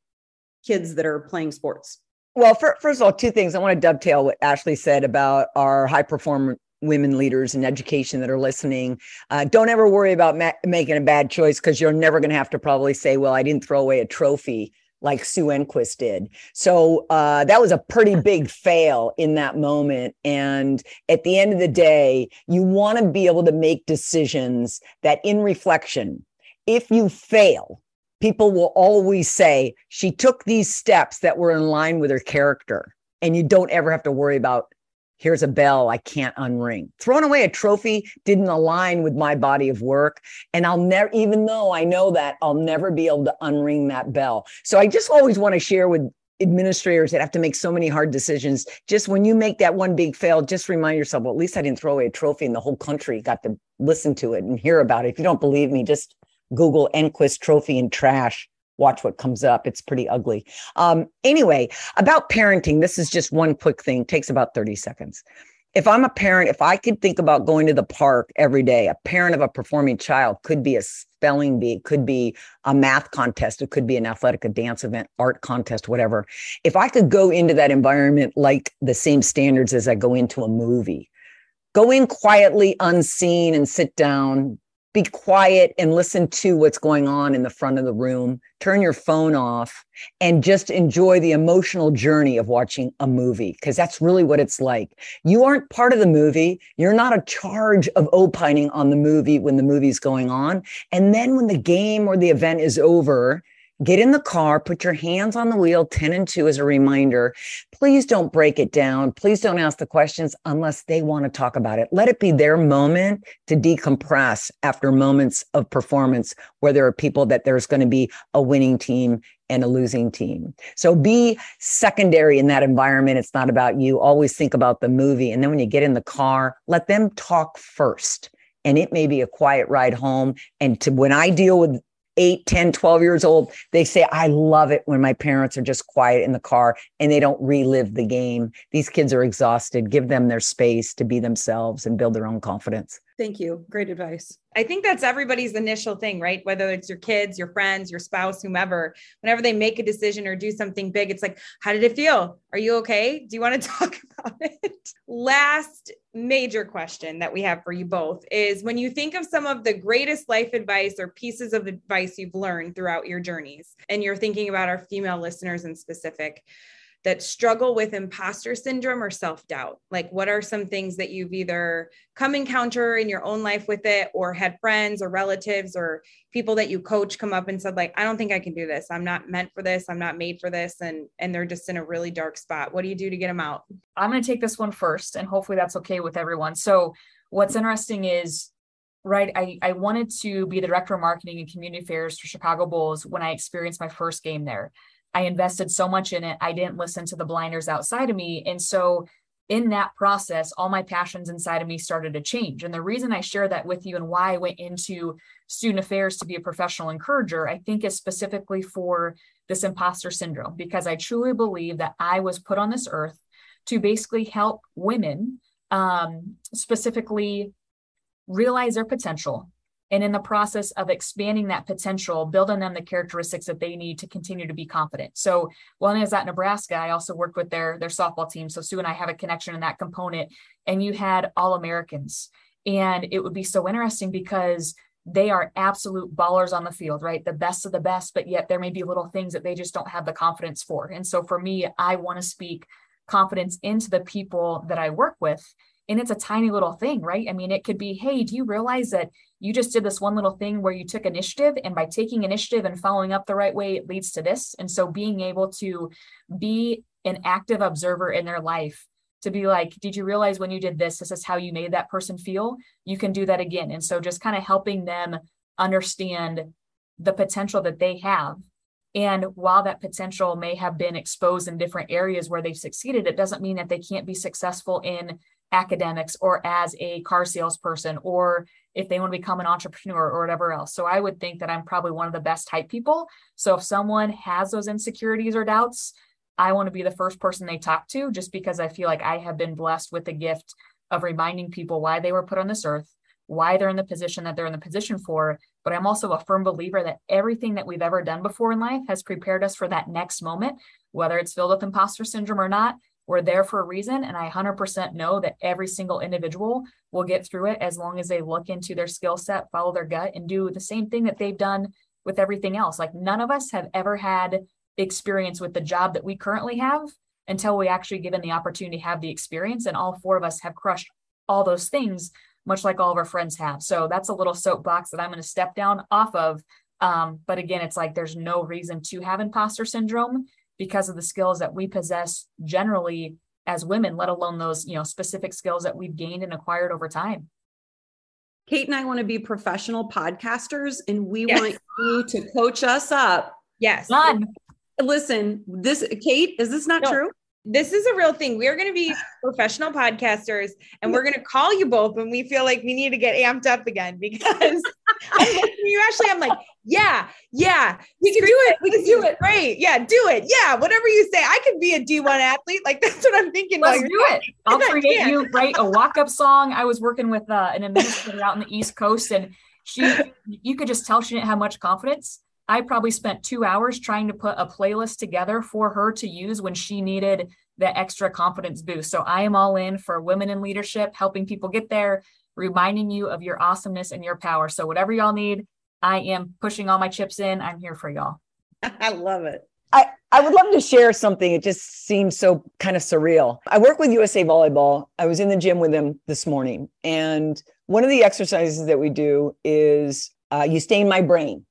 kids that are playing sports. Well, for, first of all, two things. I want to dovetail what Ashley said about our high performer women leaders in education that are listening. Uh, don't ever worry about ma- making a bad choice because you're never going to have to probably say, well, I didn't throw away a trophy like Sue Enquist did. So uh, that was a pretty big fail in that moment. And at the end of the day, you want to be able to make decisions that, in reflection, if you fail, people will always say, she took these steps that were in line with her character. And you don't ever have to worry about here's a bell I can't unring. Throwing away a trophy didn't align with my body of work. And I'll never, even though I know that, I'll never be able to unring that bell. So I just always want to share with administrators that have to make so many hard decisions. Just when you make that one big fail, just remind yourself, well, at least I didn't throw away a trophy and the whole country got to listen to it and hear about it. If you don't believe me, just Google Enquist trophy and trash watch what comes up. It's pretty ugly. Um, anyway, about parenting, this is just one quick thing, it takes about 30 seconds. If I'm a parent, if I could think about going to the park every day, a parent of a performing child could be a spelling bee, it could be a math contest, it could be an athletic, a dance event, art contest, whatever. If I could go into that environment like the same standards as I go into a movie, go in quietly, unseen, and sit down, be quiet and listen to what's going on in the front of the room, turn your phone off, and just enjoy the emotional journey of watching a movie, because that's really what it's like. You aren't part of the movie. You're not a charge of opining on the movie when the movie's going on. And then when the game or the event is over, Get in the car, put your hands on the wheel, 10 and 2 as a reminder. Please don't break it down. Please don't ask the questions unless they want to talk about it. Let it be their moment to decompress after moments of performance where there are people that there's going to be a winning team and a losing team. So be secondary in that environment. It's not about you. Always think about the movie. And then when you get in the car, let them talk first and it may be a quiet ride home. And to when I deal with 8, 10, 12 years old, they say, I love it when my parents are just quiet in the car and they don't relive the game. These kids are exhausted. Give them their space to be themselves and build their own confidence. Thank you. Great advice. I think that's everybody's initial thing, right? Whether it's your kids, your friends, your spouse, whomever, whenever they make a decision or do something big, it's like, how did it feel? Are you okay? Do you want to talk about it? Last major question that we have for you both is when you think of some of the greatest life advice or pieces of advice you've learned throughout your journeys, and you're thinking about our female listeners in specific, that struggle with imposter syndrome or self doubt? Like, what are some things that you've either come encounter in your own life with it, or had friends or relatives or people that you coach come up and said, like, I don't think I can do this. I'm not meant for this. I'm not made for this. And and they're just in a really dark spot. What do you do to get them out? I'm going to take this one first, and hopefully that's okay with everyone. So, what's interesting is right I, I wanted to be the director of marketing and community affairs for chicago bulls when i experienced my first game there I invested so much in it. I didn't listen to the blinders outside of me. And so in that process, all my passions inside of me started to change. And the reason I share that with you and why I went into student affairs to be a professional encourager, I think is specifically for this imposter syndrome, because I truly believe that I was put on this earth to basically help women um, specifically realize their potential, and in the process of expanding that potential building them the characteristics that they need to continue to be confident. So when i was at nebraska. I also worked with their their softball team. So sue and i have a connection in that component. And you had all americans. And it would be so interesting because they are absolute ballers on the field right? The best of the best but yet there may be little things that they just don't have the confidence for. And so for me i want to speak confidence into the people that i work with and it's a tiny little thing, right? I mean, it could be, hey, do you realize that you just did this one little thing where you took initiative and by taking initiative and following up the right way it leads to this. And so being able to be an active observer in their life to be like did you realize when you did this this is how you made that person feel? You can do that again. And so just kind of helping them understand the potential that they have. And while that potential may have been exposed in different areas where they've succeeded it doesn't mean that they can't be successful in academics or as a car salesperson or if they want to become an entrepreneur or whatever else. So I would think that I'm probably one of the best type people. So if someone has those insecurities or doubts, I want to be the first person they talk to just because I feel like I have been blessed with the gift of reminding people why they were put on this earth, why they're in the position that they're in the position for. But I'm also a firm believer that everything that we've ever done before in life has prepared us for that next moment, whether it's filled with imposter syndrome or not. We're there for a reason. And I 100% know that every single individual will get through it as long as they look into their skill set, follow their gut, and do the same thing that they've done with everything else. Like none of us have ever had experience with the job that we currently have until we actually given the opportunity to have the experience. And all four of us have crushed all those things, much like all of our friends have. So that's a little soapbox that I'm going to step down off of. Um, but again, it's like there's no reason to have imposter syndrome because of the skills that we possess generally as women, let alone those, you know, specific skills that we've gained and acquired over time. Kate and I want to be professional podcasters and we yes. want you to coach us up. Yes. Done. Listen, this Kate, is this not no, true? This is a real thing. We are going to be professional podcasters and we're going to call you both when we feel like we need to get amped up again because you actually I'm like, yeah, yeah, we can do it. We can do it. Great. Yeah, do it. Yeah, whatever you say. I could be a D1 athlete. Like that's what I'm thinking. Let's do it. I'll create you, write a walk-up song. I was working with uh, an administrator out in the East Coast and she you could just tell she didn't have much confidence. I probably spent two hours trying to put a playlist together for her to use when she needed the extra confidence boost. So I am all in for women in leadership, helping people get there, reminding you of your awesomeness and your power. So, whatever y'all need, I am pushing all my chips in. I'm here for y'all. I love it. I, I would love to share something. It just seems so kind of surreal. I work with USA Volleyball. I was in the gym with them this morning. And one of the exercises that we do is uh, you stain my brain.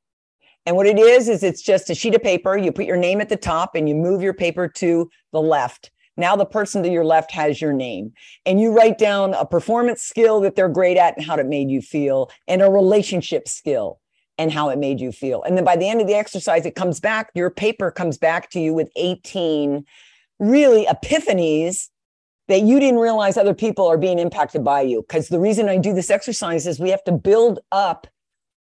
And what it is, is it's just a sheet of paper. You put your name at the top and you move your paper to the left. Now the person to your left has your name and you write down a performance skill that they're great at and how it made you feel and a relationship skill and how it made you feel. And then by the end of the exercise, it comes back, your paper comes back to you with 18 really epiphanies that you didn't realize other people are being impacted by you. Because the reason I do this exercise is we have to build up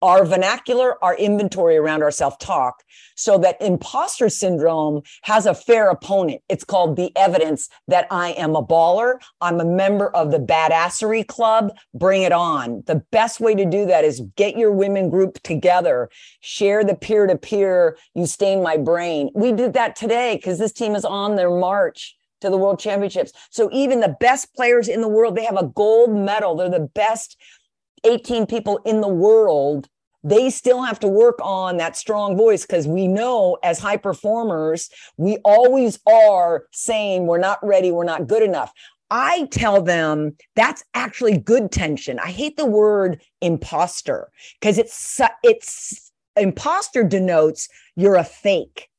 our vernacular, our inventory around our self talk, so that imposter syndrome has a fair opponent. It's called the evidence that I am a baller. I'm a member of the badassery club. Bring it on. The best way to do that is get your women group together, share the peer to peer. You stain my brain. We did that today because this team is on their march to the world championships. So even the best players in the world, they have a gold medal. They're the best 18 people in the world they still have to work on that strong voice because we know as high performers, we always are saying we're not ready, we're not good enough. I tell them that's actually good tension. I hate the word imposter because it's it's imposter denotes you're a fake.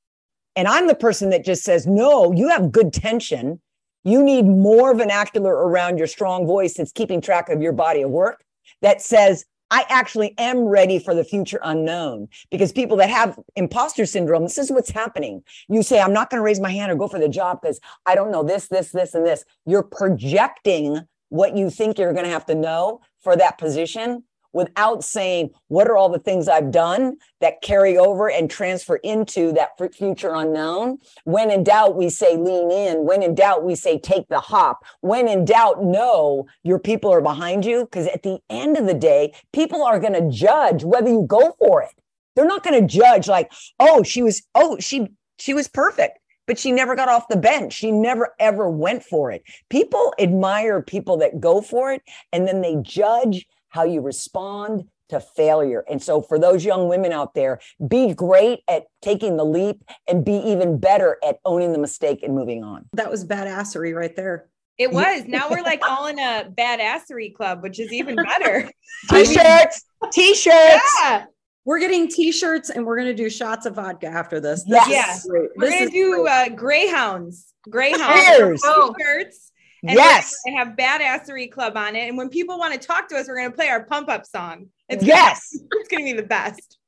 And I'm the person that just says, no, you have good tension. You need more vernacular around your strong voice that's keeping track of your body of work that says, I actually am ready for the future unknown because people that have imposter syndrome, this is what's happening. You say, I'm not going to raise my hand or go for the job because I don't know this, this, this, and this. You're projecting what you think you're going to have to know for that position without saying, what are all the things I've done that carry over and transfer into that future unknown? When in doubt, we say lean in. When in doubt, we say take the hop. When in doubt, know your people are behind you. Because at the end of the day, people are going to judge whether you go for it. They're not going to judge like, oh, she was, oh, she, she was perfect but she never got off the bench. She never ever went for it. People admire people that go for it and then they judge how you respond to failure. And so, for those young women out there, be great at taking the leap and be even better at owning the mistake and moving on. That was badassery right there. It was. Now we're like all in a badassery club, which is even better. T-shirts, t-shirts. Yeah. We're getting t-shirts and we're going to do shots of vodka after this. Yes. Yeah. Great. We're gonna do uh, greyhounds. Greyhounds. Cheers. T-shirts. And Yes. They have badassery club on it. And when people want to talk to us, we're going to play our pump up song. It's Yes. it's going to be the best.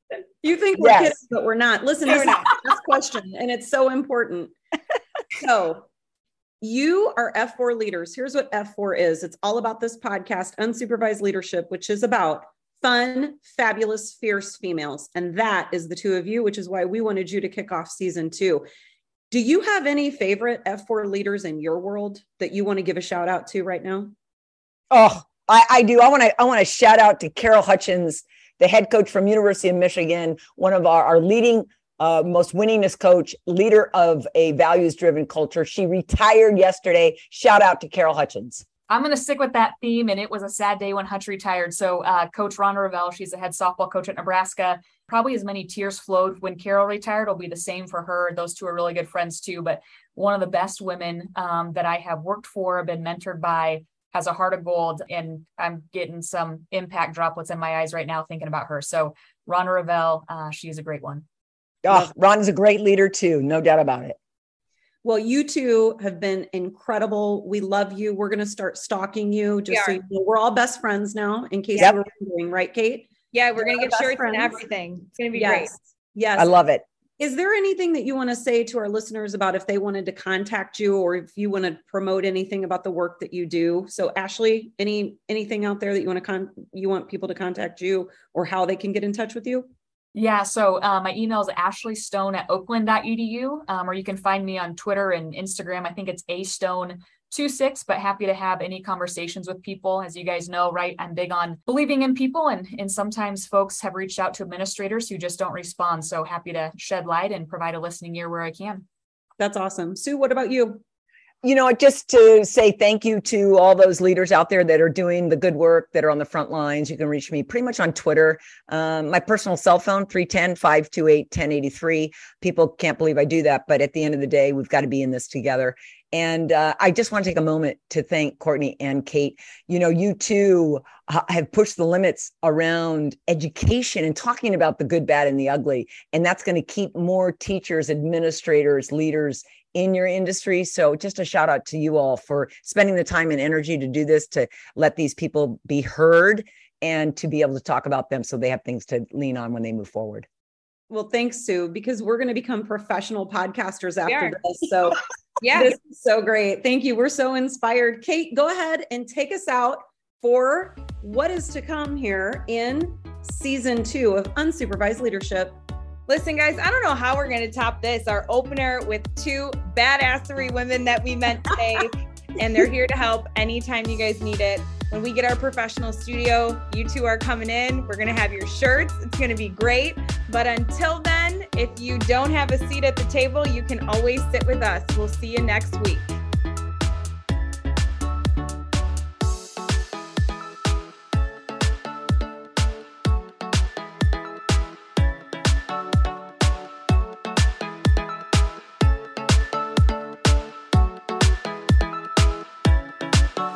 You think we're Yes. kidding, but we're not. Listen, No, this we're is the last question, and it's so important. so, you are F4 leaders. Here's what F4 is it's all about this podcast, Unsupervised Leadership, which is about fun, fabulous, fierce females. And that is the two of you, which is why we wanted you to kick off season two. Do you have any favorite F4 leaders in your world that you want to give a shout out to right now? Oh, I, I do. I want to I want to shout out to Carol Hutchins, the head coach from University of Michigan, one of our, our leading uh, most winningest coach, leader of a values driven culture. She retired yesterday. Shout out to Carol Hutchins. I'm going to stick with that theme. And it was a sad day when Hutch retired. So, uh, Coach Ron Revelle, she's the head softball coach at Nebraska. Probably as many tears flowed when Carol retired. Will be the same for her. Those two are really good friends too. But one of the best women um, that I have worked for, been mentored by, has a heart of gold. And I'm getting some impact droplets in my eyes right now thinking about her. So, Ron Revelle, uh, is a great one. Oh, Ron is a great leader too, no doubt about it. Well, you two have been incredible. We love you. We're going to start stalking you. Just so We you know, we're all best friends now, in case Yep. you were wondering, right, Kate? Yeah, we're We're going to get shirts friends. and everything. It's going to be great. Yes. Yes. I love it. Is there anything that you want to say to our listeners about if they wanted to contact you or if you want to promote anything about the work that you do? So Ashley, any anything out there that you want to con you want people to contact you or how they can get in touch with you? Yeah, so uh, my email is ashley.stone at oakland.edu, um, or you can find me on Twitter and Instagram. I think it's a stone 26, but happy to have any conversations with people. As you guys know, right, I'm big on believing in people, and, and sometimes folks have reached out to administrators who just don't respond. So happy to shed light and provide a listening ear where I can. That's awesome. Sue, what about you? You know, just to say thank you to all those leaders out there that are doing the good work, that are on the front lines. You can reach me pretty much on Twitter. Um, my personal cell phone, 310 528 1083. People can't believe I do that. But at the end of the day, we've got to be in this together. And uh, I just want to take a moment to thank Courtney and Kate. You know, you two have pushed the limits around education and talking about the good, bad, and the ugly. And that's going to keep more teachers, administrators, leaders in your industry. So just a shout out to you all for spending the time and energy to do this, to let these people be heard and to be able to talk about them so they have things to lean on when they move forward. Well, thanks, Sue, because we're going to become professional podcasters after this. So Yeah. this is so great. Thank you. We're so inspired. Kate, go ahead and take us out for what is to come here in season two of Unsupervised Leadership. Listen, guys, I don't know how we're going to top this. Our opener with two badassery women that we met today, and they're here to help anytime you guys need it. When we get our professional studio, you two are coming in. We're going to have your shirts. It's going to be great. But until then, if you don't have a seat at the table, you can always sit with us. We'll see you next week.